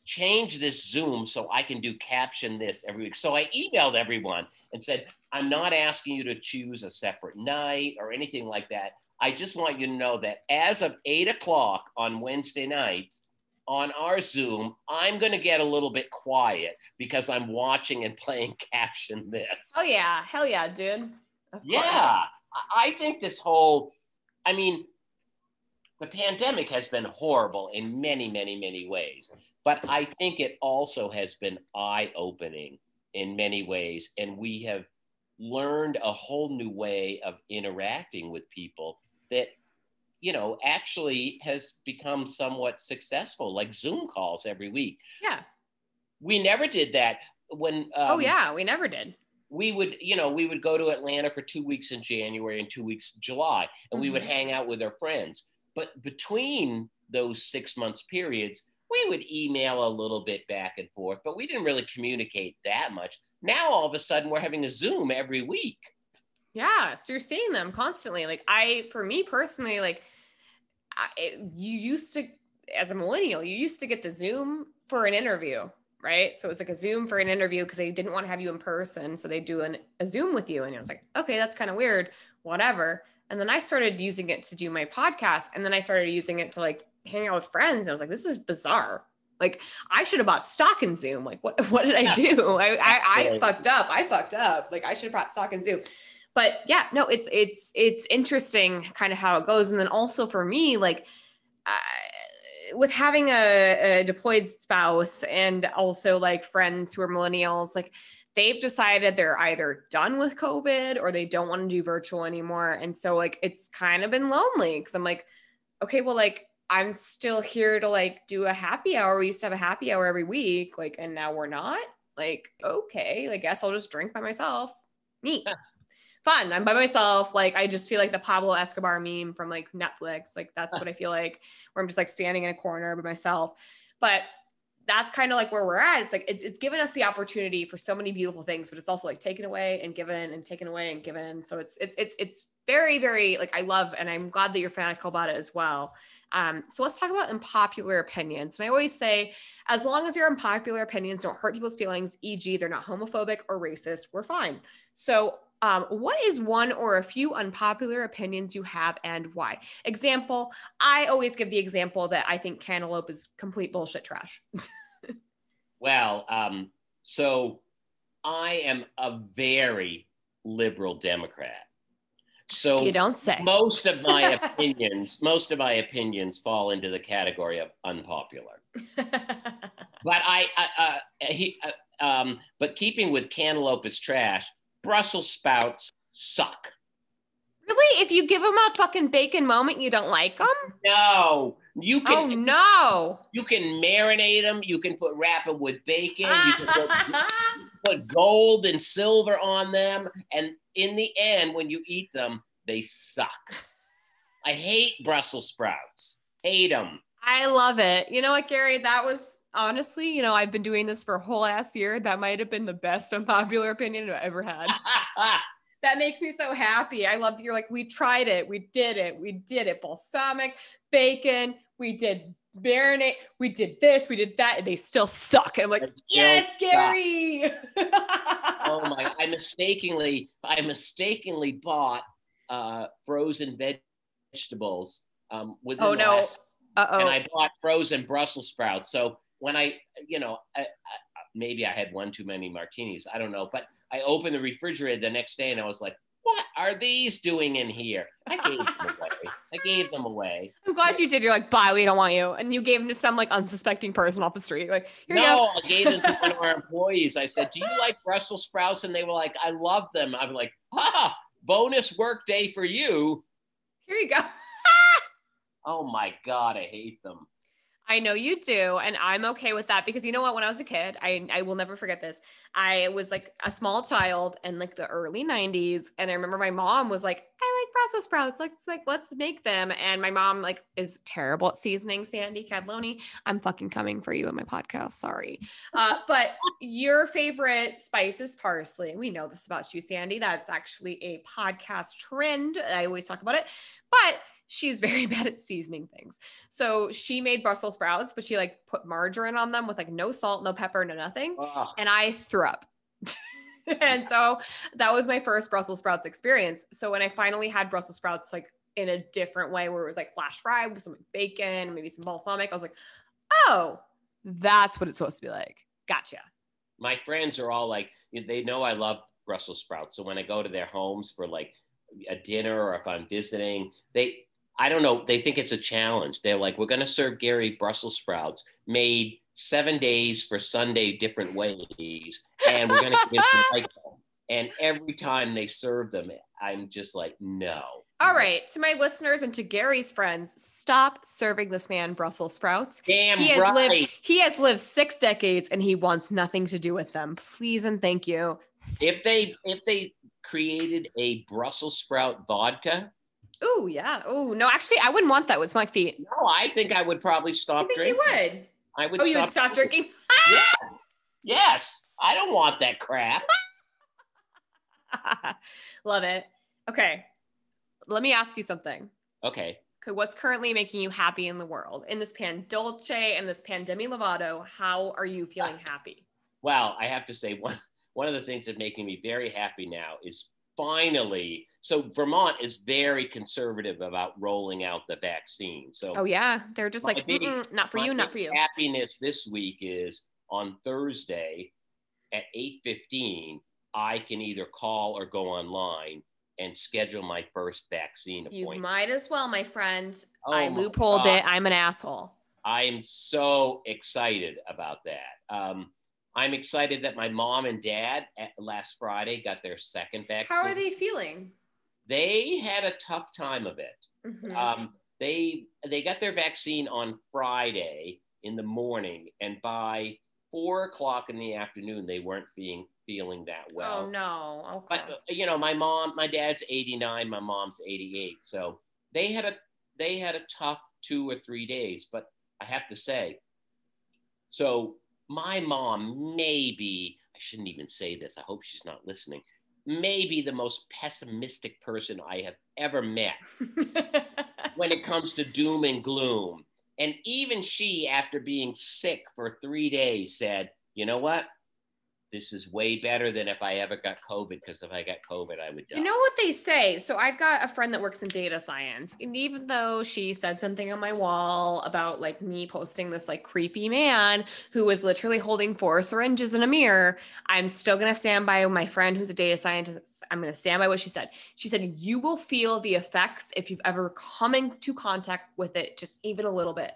change this Zoom so I can do caption this every week. So I emailed everyone and said, I'm not asking you to choose a separate night or anything like that. I just want you to know that as of eight o'clock on Wednesday night, on our Zoom, I'm going to get a little bit quiet because I'm watching and playing caption this. Oh, yeah. Hell yeah, dude. Yeah. I think this whole, I mean, the pandemic has been horrible in many, many, many ways. But I think it also has been eye opening in many ways. And we have learned a whole new way of interacting with people that, you know, actually has become somewhat successful, like Zoom calls every week. Yeah. We never did that when. Oh, um, oh, yeah, we never did we would, you know, we would go to Atlanta for two weeks in January and two weeks in July, and mm-hmm. we would mm-hmm. hang out with our friends. But between those six months periods, we would email a little bit back and forth, but we didn't really communicate that much. Now all of a sudden we're having a Zoom every week. Yeah, so you're seeing them constantly. Like I, for me personally, like I, you used to, as a millennial, you used to get the Zoom for an interview, right? So it was like a Zoom for an interview because they didn't want to have you in person, so they do an, a Zoom with you, and it was like, okay, that's kind of weird, whatever. And then I started using it to do my podcast. And then I started using it to like hang out with friends. And I was like, this is bizarre. Like I should have bought stock in Zoom. Like what, what did I do? I, I, I fucked up. I fucked up. Like I should have bought stock in Zoom. But yeah, no, it's, it's, it's interesting kind of how it goes. And then also for me, like, uh, with having a, a, deployed spouse and also like friends who are millennials, like they've decided they're either done with COVID or they don't want to do virtual anymore. And so like it's kind of been lonely because I'm like, okay, well, like I'm still here to like do a happy hour. We used to have a happy hour every week, like, and now we're not. Like, okay, I guess I'll just drink by myself. Neat. Fun. I'm by myself. Like, I just feel like the Pablo Escobar meme from like Netflix. Like, that's what I feel like, where I'm just like standing in a corner by myself. But that's kind of like where we're at. It's like it, it's given us the opportunity for so many beautiful things, but it's also like taken away and given and taken away and given. So it's it's it's it's very very like I love and I'm glad that you're fanatical about it as well. Um, so let's talk about unpopular opinions. And I always say, as long as your unpopular opinions don't hurt people's feelings, e.g., they're not homophobic or racist, we're fine. So um, what is one or a few unpopular opinions you have and why? Example, I always give the example that I think cantaloupe is complete bullshit trash. well, um, so I am a very liberal Democrat. So you don't say. Most of my opinions, most of my opinions fall into the category of unpopular. but I, I uh, he, uh, um, but keeping with cantaloupe is trash. Brussels sprouts suck. Really? If you give them a fucking bacon moment, you don't like them? No, You can Oh no. you can marinate them. You can put wrap them with bacon. You can put, put gold and silver on them, and in the end, when you eat them, they suck. I hate Brussels sprouts. Hate them. I love it. You know what, Gary? That was honestly, you know, I've been doing this for a whole ass year. That might have been the best unpopular opinion I've ever had. that makes me so happy. I love that you're like, we tried it, we did it, we did it. Balsamic, bacon, we did marinate, we did this, we did that, and they still suck. And I'm like, yes. Gary. oh my! I mistakenly, I mistakenly bought uh, frozen vegetables um, within Oh, the no. last and. I bought frozen Brussels sprouts. So when I, you know, I, I, maybe I had one too many martinis. I don't know, but I opened the refrigerator the next day and I was like, "What are these doing in here?" I gave them away. I gave them away. I'm glad you did. You're like, bye, we don't want you. And you gave them to some like unsuspecting person off the street. Like, here no, I gave them to one of our employees. I said, "Do you like Brussels sprouts?" And they were like, "I love them." I'm like, "Ah, bonus work day for you." Here you go. Oh my god, I hate them. I know you do, and I'm okay with that because you know what? When I was a kid, I I will never forget this. I was like a small child in like the early '90s, and I remember my mom was like, "I like Brussels sprouts. Let's like let's make them." And my mom like is terrible at seasoning. Sandy Cadloni, I'm fucking coming for you in my podcast. Sorry, uh, but your favorite spice is parsley. We know this about you, Sandy. That's actually a podcast trend. I always talk about it, but she's very bad at seasoning things. So she made Brussels sprouts, but she like put margarine on them with like no salt, no pepper, no nothing. Ugh. And I threw up. and so that was my first Brussels sprouts experience. So when I finally had Brussels sprouts, like in a different way, where it was like flash fried with some bacon, maybe some balsamic, I was like, oh, that's what it's supposed to be like. Gotcha. my friends are all like they know I love Brussels sprouts. So when I go to their homes for like a dinner or if I'm visiting, they I don't know, they think it's a challenge. They're like, we're gonna serve Gary Brussels sprouts made seven days for Sunday different ways, and we're gonna give them like and every time they serve them, I'm just like, no. All right. To my listeners and to Gary's friends, stop serving this man Brussels sprouts. Damn he has right. lived he has lived six decades and he wants nothing to do with them. Please and thank you. if they if they created a Brussels sprout vodka, Oh yeah. Oh no, actually, I wouldn't want that with my feet. no, I think I would probably stop drinking. you would. I would Oh, you stop would stop drinking. Yeah. Yes. I don't want that crap. Love it. Okay. Let me ask you something. Okay. Okay, what's currently making you happy in the world in this pan dolce and this pandemi lovato? How are you feeling ah. happy? Well, I have to say one one of the things that's making me very happy now is finally so Vermont is very conservative about rolling out the vaccine. So Oh yeah, they're just like, big- not for you, not for you. Happiness this week is on Thursday at 8:15 I can either call or go online and schedule my first vaccine You might as well, my friend. Oh I loopholed God. it. I'm an asshole. I'm so excited about that. Um, I'm excited that my mom and dad at last Friday got their second vaccine. How are they feeling? They had a tough time of it. Mhm. Um, they they got their vaccine on Friday in the morning, and by four o'clock in the afternoon, they weren't feeling feeling that well. oh no. Okay. But you know, my mom, my dad's 89, my mom's 88. So they had a they had a tough two or three days. But I have to say, so my mom maybe I shouldn't even say this. I hope she's not listening. Maybe the most pessimistic person I have ever met when it comes to doom and gloom. And even she, after being sick for three days, said, "You know what? This is way better than if I ever got COVID. Because if I got COVID, I would die." You know what they say? So I've got a friend that works in data science, and even though she said something on my wall about like me posting this like creepy man who was literally holding four syringes in a mirror, I'm still gonna stand by my friend who's a data scientist. I'm gonna stand by what she said. She said you will feel the effects if you've ever come into contact with it, just even a little bit.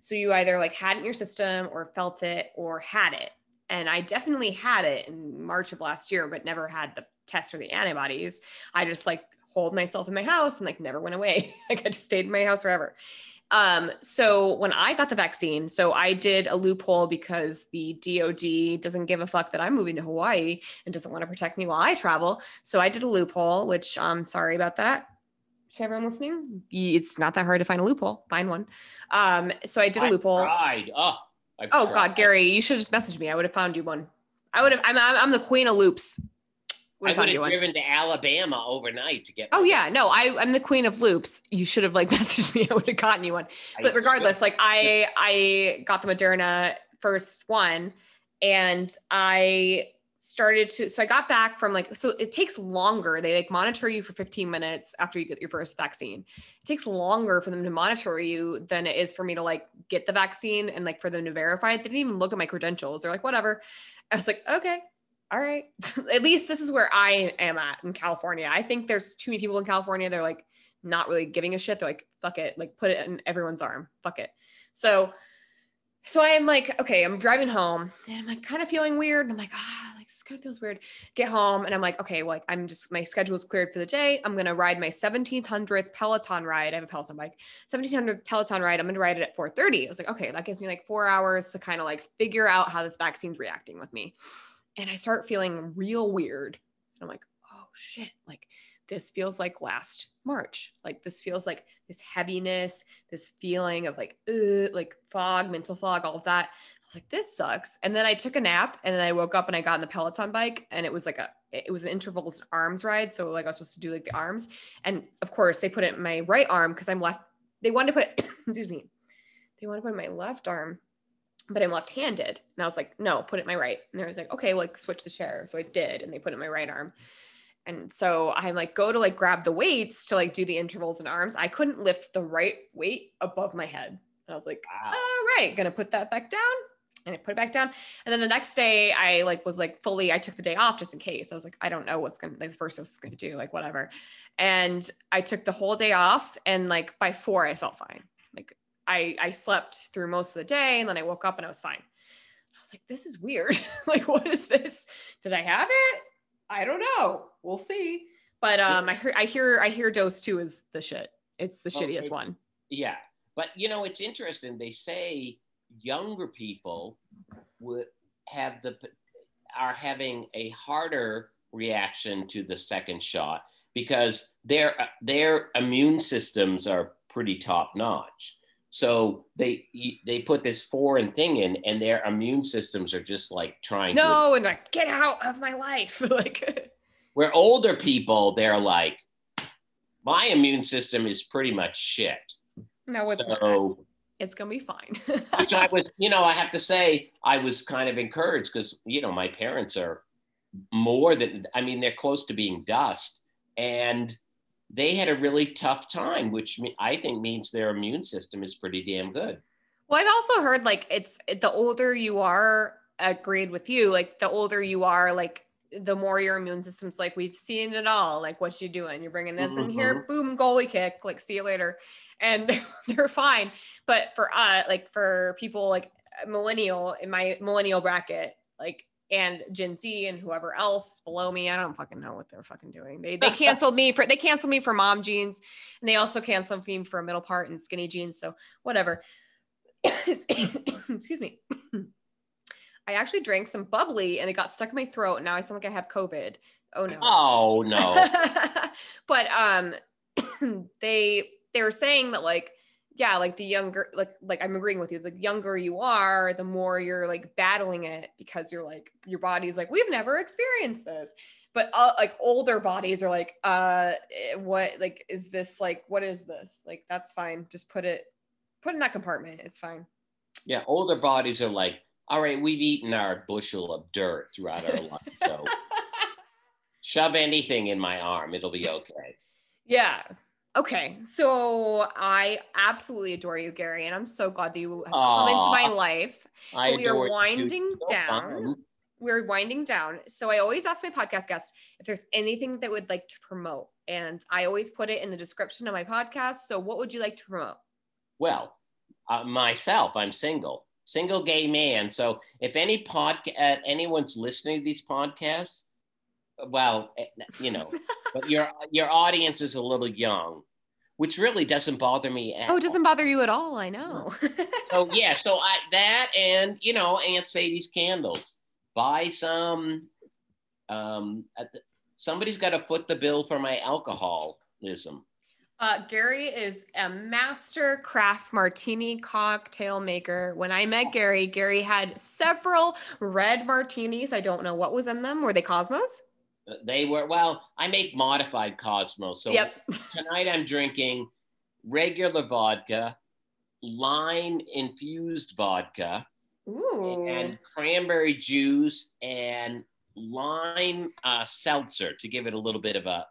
So you either like had it in your system or felt it or had it and I definitely had it in March of last year, but never had the test or the antibodies. I just like hold myself in my house and like never went away. like I just stayed in my house forever. Um, so when I got the vaccine, so I did a loophole because the DOD doesn't give a fuck that I'm moving to Hawaii and doesn't want to protect me while I travel. So I did a loophole, which I'm um, sorry about that to everyone listening. It's not that hard to find a loophole. Find one. Um, so I did a loophole. Tried. Oh, I've oh tried. God, Gary, you should have just messaged me. I would have found you one. I would have. I'm, I'm the queen of loops. I would have driven to Alabama overnight to get. Oh yeah, no, I I'm the queen of loops. You should have like messaged me. I would have gotten you one. But regardless, like I I got the Moderna first one, and I started to so I got back from like so it takes longer. They like monitor you for 15 minutes after you get your first vaccine. It takes longer for them to monitor you than it is for me to like get the vaccine and like for them to verify it. They didn't even look at my credentials. They're like, whatever. I was like, okay, all right. at least this is where I am at in California. I think there's too many people in California. They're like not really giving a shit. They're like, fuck it, like put it in everyone's arm. Fuck it. So so I'm like, okay, I'm driving home and I'm like kind of feeling weird. And I'm like, ah, kind of feels weird. Get home and I'm like, okay, well, like I'm just my schedule is cleared for the day. I'm gonna ride my 1700th Peloton ride. I have a Peloton bike, 1700th Peloton ride. I'm gonna ride it at 4:30. I was like, okay, that gives me like four hours to kind of like figure out how this vaccine's reacting with me and I start feeling real weird. I'm like, oh shit, like this feels like last March. Like this feels like this heaviness, this feeling of like, like fog, mental fog, all of that. I was like, this sucks. And then I took a nap and then I woke up and I got on the Peloton bike and it was like a, it was an intervals arms ride. So like I was supposed to do like the arms. And of course they put it in my right arm because I'm left. They wanted to put it, excuse me. They want to put it in my left arm but I'm left-handed. And I was like, no, put it in my right. And I was like, okay, like switch the chair. So I did, and they put it in my right arm. And so I like go to like grab the weights to like do the intervals and arms. I couldn't lift the right weight above my head. And I was like, all right, gonna put that back down. And I put it back down. And then the next day I like was like fully, I took the day off just in case. I was like, I don't know what's gonna like the first was gonna do, like whatever. And I took the whole day off and like by four I felt fine. Like I I slept through most of the day and then I woke up and I was fine. I was like, this is weird. like, what is this? Did I have it? I don't know. We'll see. But um, I hear I hear I hear dose two is the shit. It's the shittiest one. Yeah, but you know it's interesting. They say younger people would have the are having a harder reaction to the second shot because their their immune systems are pretty top notch. So they they put this foreign thing in, and their immune systems are just like trying. To No, to, and like get out of my life. like where older people, they're like, my immune system is pretty much shit. No, it's so. It's gonna be fine. which I was, you know, I have to say, I was kind of encouraged because you know my parents are more than I mean they're close to being dust, and they had a really tough time, which I think means their immune system is pretty damn good. Well, I've also heard like it's the older you are, agreed with you, like the older you are, like the more your immune system's like, we've seen it all. Like, what you doing? You're bringing this mm-hmm. in here, mm-hmm. boom, goalie kick, like, see you later. And they're fine. But for us, uh, like for people like millennial in my millennial bracket, like and Gen Z and whoever else below me. I don't fucking know what they're fucking doing. They they canceled me for they canceled me for mom jeans, and they also canceled me for a middle part and skinny jeans. So whatever. Excuse me. I actually drank some bubbly and it got stuck in my throat. And now I sound like I have COVID. Oh no. Oh no. but um they they were saying that like yeah, like the younger, like like I'm agreeing with you. The younger you are, the more you're like battling it because you're like your body's like we've never experienced this. But uh, like older bodies are like, uh, eh, what like is this like what is this like? That's fine. Just put it put in that compartment. It's fine. Yeah, older bodies are like, all right, we've eaten our bushel of dirt throughout our life, so shove anything in my arm, it'll be okay. Yeah, Okay, so I absolutely adore you, Gary, and I'm so glad that you have Aww, come into my life. I we are winding so down. Fun. We're winding down. So I always ask my podcast guests if there's anything that would like to promote, and I always put it in the description of my podcast. So what would you like to promote? Well, uh, myself, I'm single, single gay man. So if any podcast, uh, anyone's listening to these podcasts, well, eh, you know, but your your audience is a little young. which really doesn't bother me. oh, it doesn't bother you at all. I know. so yeah, so I that and you know Aunt Sadie's candles. Buy some. Um, somebody's got to foot the bill for my alcoholism. Uh, Gary is a master craft martini cocktail maker. When I met Gary, Gary had several red martinis. I don't know what was in them. Were they Cosmos? They were, well, I make modified Cosmos. So yep. tonight I'm drinking regular vodka, lime infused vodka, Ooh. and cranberry juice and lime uh, seltzer to give it a little bit of a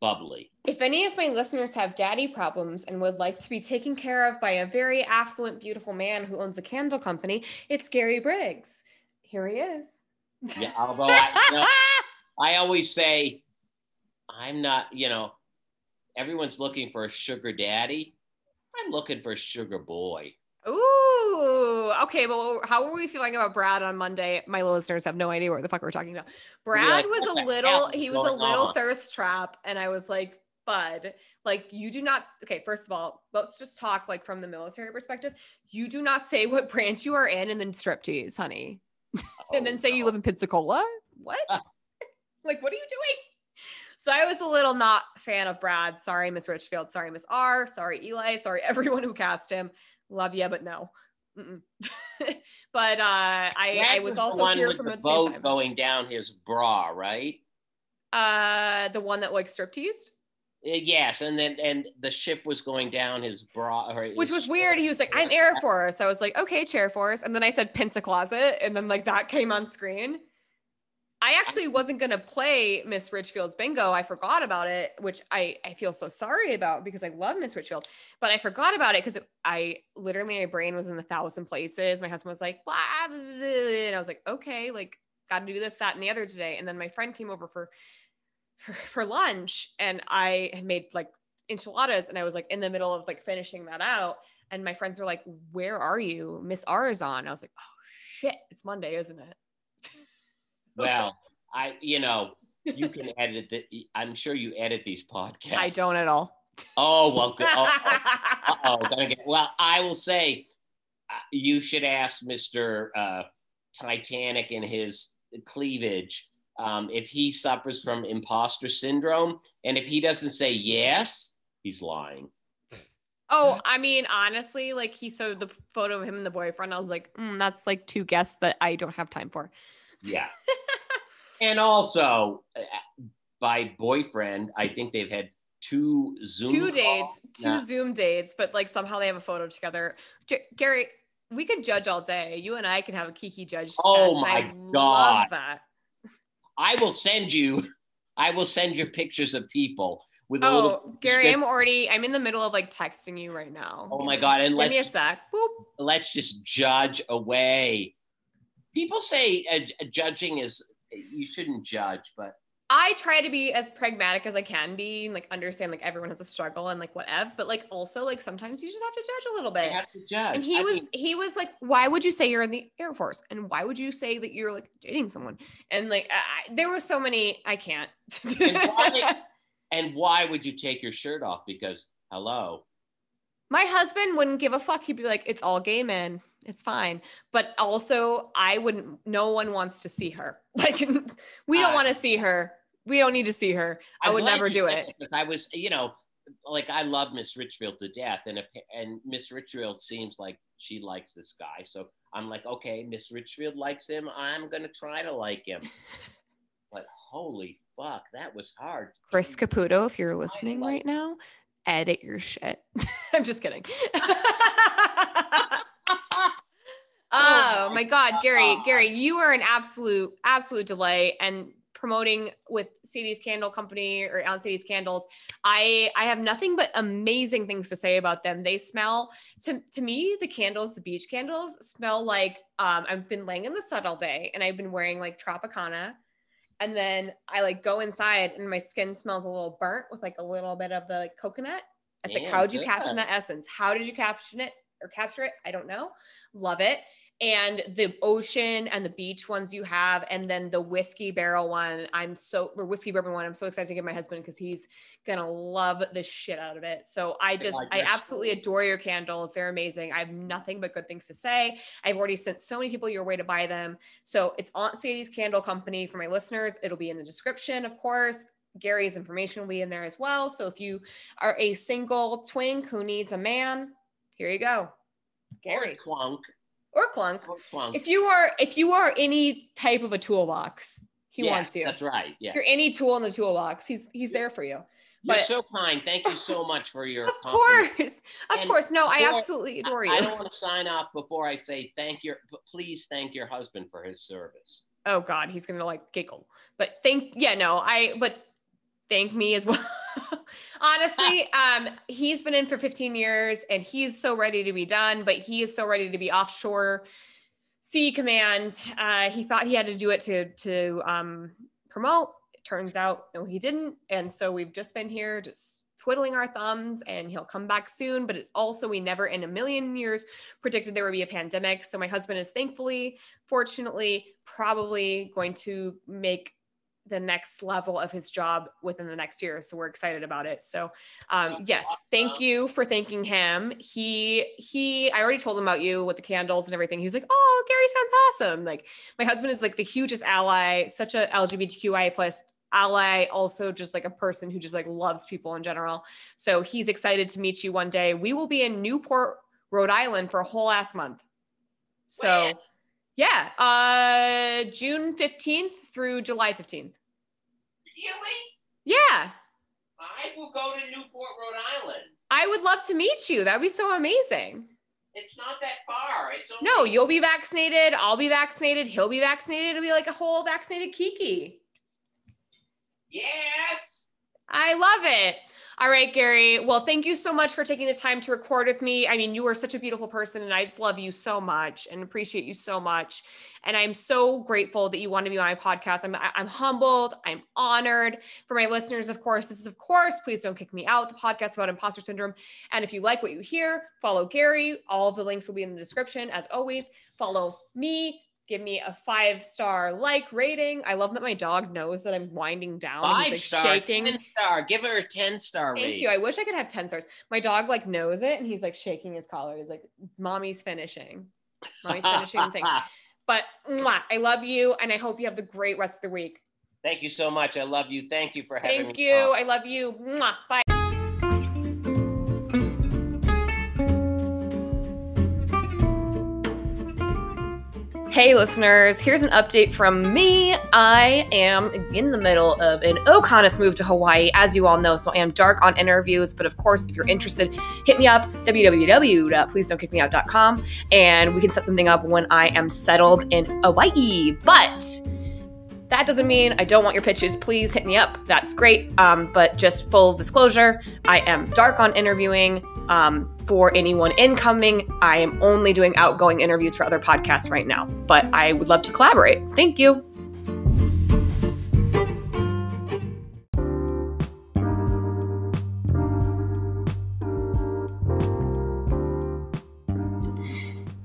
bubbly. If any of my listeners have daddy problems and would like to be taken care of by a very affluent, beautiful man who owns a candle company, it's Gary Briggs. Here he is. Yeah, although I, you know, I always say, I'm not, you know, everyone's looking for a sugar daddy. I'm looking for a sugar boy. Ooh, okay. Well, how were we feeling about Brad on Monday? My listeners have no idea what the fuck we're talking about. Brad like, was a little, he was a little on? thirst trap, and I was like, Bud, like you do not. Okay, first of all, let's just talk like from the military perspective. You do not say what branch you are in and then striptease, honey, oh, and then oh, say no. you live in Pensacola. What? Ah. Like, what are you doing? So I was a little not fan of Brad. Sorry, Miss Richfield. Sorry, Miss R. Sorry, Eli. Sorry, everyone who cast him love you, but no. but uh, I, I was, also here from the boat going down his bra, right? Uh, the one that like strip teased. Uh, yes, and then and the ship was going down his bra, his which was weird. He was like, "I'm Air Force." I was like, "Okay, Chair Force," and then I said "Pinsa Closet," and then like that came on screen. I actually wasn't gonna play Miss Richfield's bingo. I forgot about it, which I I feel so sorry about because I love Miss Richfield, but I forgot about it because I literally my brain was in a thousand places. My husband was like, blah, blah, blah, and I was like, okay, like got to do this, that, and the other today. And then my friend came over for for, for lunch, and I had made like enchiladas, and I was like in the middle of like finishing that out, and my friends were like, "Where are you? Miss R is on." I was like, "Oh shit, it's Monday, isn't it?" Well, I, you know, you can edit that. I'm sure you edit these podcasts. I don't at all. Oh well, good. Oh, oh, oh, gonna get. Well, I will say, uh, you should ask Mister uh, Titanic and his cleavage um, if he suffers from imposter syndrome, and if he doesn't say yes, he's lying. Oh, I mean, honestly, like he showed the photo of him and the boyfriend. I was like, mm, that's like two guests that I don't have time for. Yeah. and also, uh, by boyfriend, I think they've had two Zoom two dates, two Zoom dates, but like somehow they have a photo together. J- Gary, we could judge all day. You and I can have a Kiki judge. Oh my god, that. I will send you. I will send you pictures of people with a oh, little. Gary, I'm already. I'm in the middle of like texting you right now. Oh my god! And give me a sec. Boop. Let's just judge away people say uh, judging is you shouldn't judge, but I try to be as pragmatic as I can be and like understand like everyone has a struggle and like whatever, but like also like sometimes you just have to judge a little bit. have to judge. And he I was mean, he was like, why would you say you're in the Air Force? And why would you say that you're like dating someone? And like I, there were so many I can't. and, why, and why would you take your shirt off? Because hello. My husband wouldn't give a fuck. He'd be like, it's all gay men it's fine. But also, I wouldn't, no one wants to see her. Like, we don't uh, want to see her. We don't need to see her. I would never do it. Because I was, you know, like I love Miss Richfield to death, and and Miss Richfield seems like she likes this guy. So I'm like, okay, Miss Richfield likes him. I'm gonna try to like him. but holy fuck, that was hard. Chris Caputo, if you're listening right now, edit your shit. I'm just kidding. Oh, oh my God, Gary, Gary, you are an absolute, absolute delay and promoting with Sadie's Candle Company or on Sadie's Candles. I I have nothing but amazing things to say about them. They smell to to me the candles, the beach candles smell like um I've been laying in the sun all day and I've been wearing like Tropicana. And then I like go inside and my skin smells a little burnt with like a little bit of the like, coconut. It's like, how did you caption that essence? How did you caption it or capture it? I don't know. Love it and the ocean and the beach ones you have, and then the whiskey barrel one. I'm so or whiskey bourbon one. I'm so excited to give my husband because he's gonna love the shit out of it. So I just I absolutely adore your candles. They're amazing. I have nothing but good things to say. I've already sent so many people your way to buy them. So it's Aunt Sadie's Candle Company for my listeners. It'll be in the description, of course. Gary's information will be in there as well. So if you are a single twink who needs a man, here you go. Gary. Or clunk. Or clunk. Or clunk. If you are if you are any type of a toolbox, he yes, wants you. That's right. Yeah. You're any tool in the toolbox. He's he's there for you. You're so kind. Thank you so much for your. Of course, of and course. No, I absolutely adore you. I don't want to sign off before I say thank your. Please thank your husband for his service. Oh God, he's gonna like giggle. But thank yeah no I but thank me as well. Honestly, um, he's been in for 15 years and he's so ready to be done, but he is so ready to be offshore sea command. Uh, he thought he had to do it to to um, promote. It turns out no, he didn't. And so we've just been here just twiddling our thumbs and he'll come back soon. But it's also, we never in a million years predicted there would be a pandemic. So my husband is thankfully, fortunately, probably going to make the next level of his job within the next year. So we're excited about it. So um, yes, thank you for thanking him. He he I already told him about you with the candles and everything. He's like, oh, Gary sounds awesome. Like my husband is like the hugest ally, such a LGBTQI plus ally, also just like a person who just like loves people in general. So he's excited to meet you one day. We will be in Newport, Rhode Island for a whole ass month. So yeah, uh, June 15th through July 15th. Really? Yeah. I will go to Newport, Rhode Island. I would love to meet you. That'd be so amazing. It's not that far. It's only- no, you'll be vaccinated. I'll be vaccinated. He'll be vaccinated. It'll be like a whole vaccinated Kiki. Yes. I love it. All right, Gary. Well, thank you so much for taking the time to record with me. I mean, you are such a beautiful person, and I just love you so much and appreciate you so much. And I'm so grateful that you want to be on my podcast. I'm, I'm humbled. I'm honored. For my listeners, of course, this is, of course, please don't kick me out, the podcast about imposter syndrome. And if you like what you hear, follow Gary. All of the links will be in the description. As always, follow me give me a five star like rating. I love that my dog knows that I'm winding down. Five like star, shaking. Ten star. Give her a ten star. Thank you. I wish I could have ten stars. My dog like knows it, and he's like shaking his collar. He's like, "Mommy's finishing. Mommy's finishing thing." But mwah, I love you, and I hope you have the great rest of the week. Thank you so much. I love you. Thank you for having Thank me. Thank you. On. I love you. Mwah. Bye. Hey, listeners, here's an update from me. I am in the middle of an Oconus move to Hawaii, as you all know, so I am dark on interviews. But of course, if you're interested, hit me up www.pleasedon'tkickmeout.com and we can set something up when I am settled in Hawaii. But that doesn't mean I don't want your pitches. Please hit me up. That's great. Um, but just full disclosure, I am dark on interviewing. Um, for anyone incoming. I am only doing outgoing interviews for other podcasts right now, but I would love to collaborate. Thank you.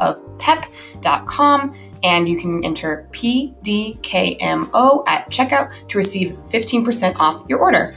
of pep.com and you can enter PDKMO at checkout to receive 15% off your order.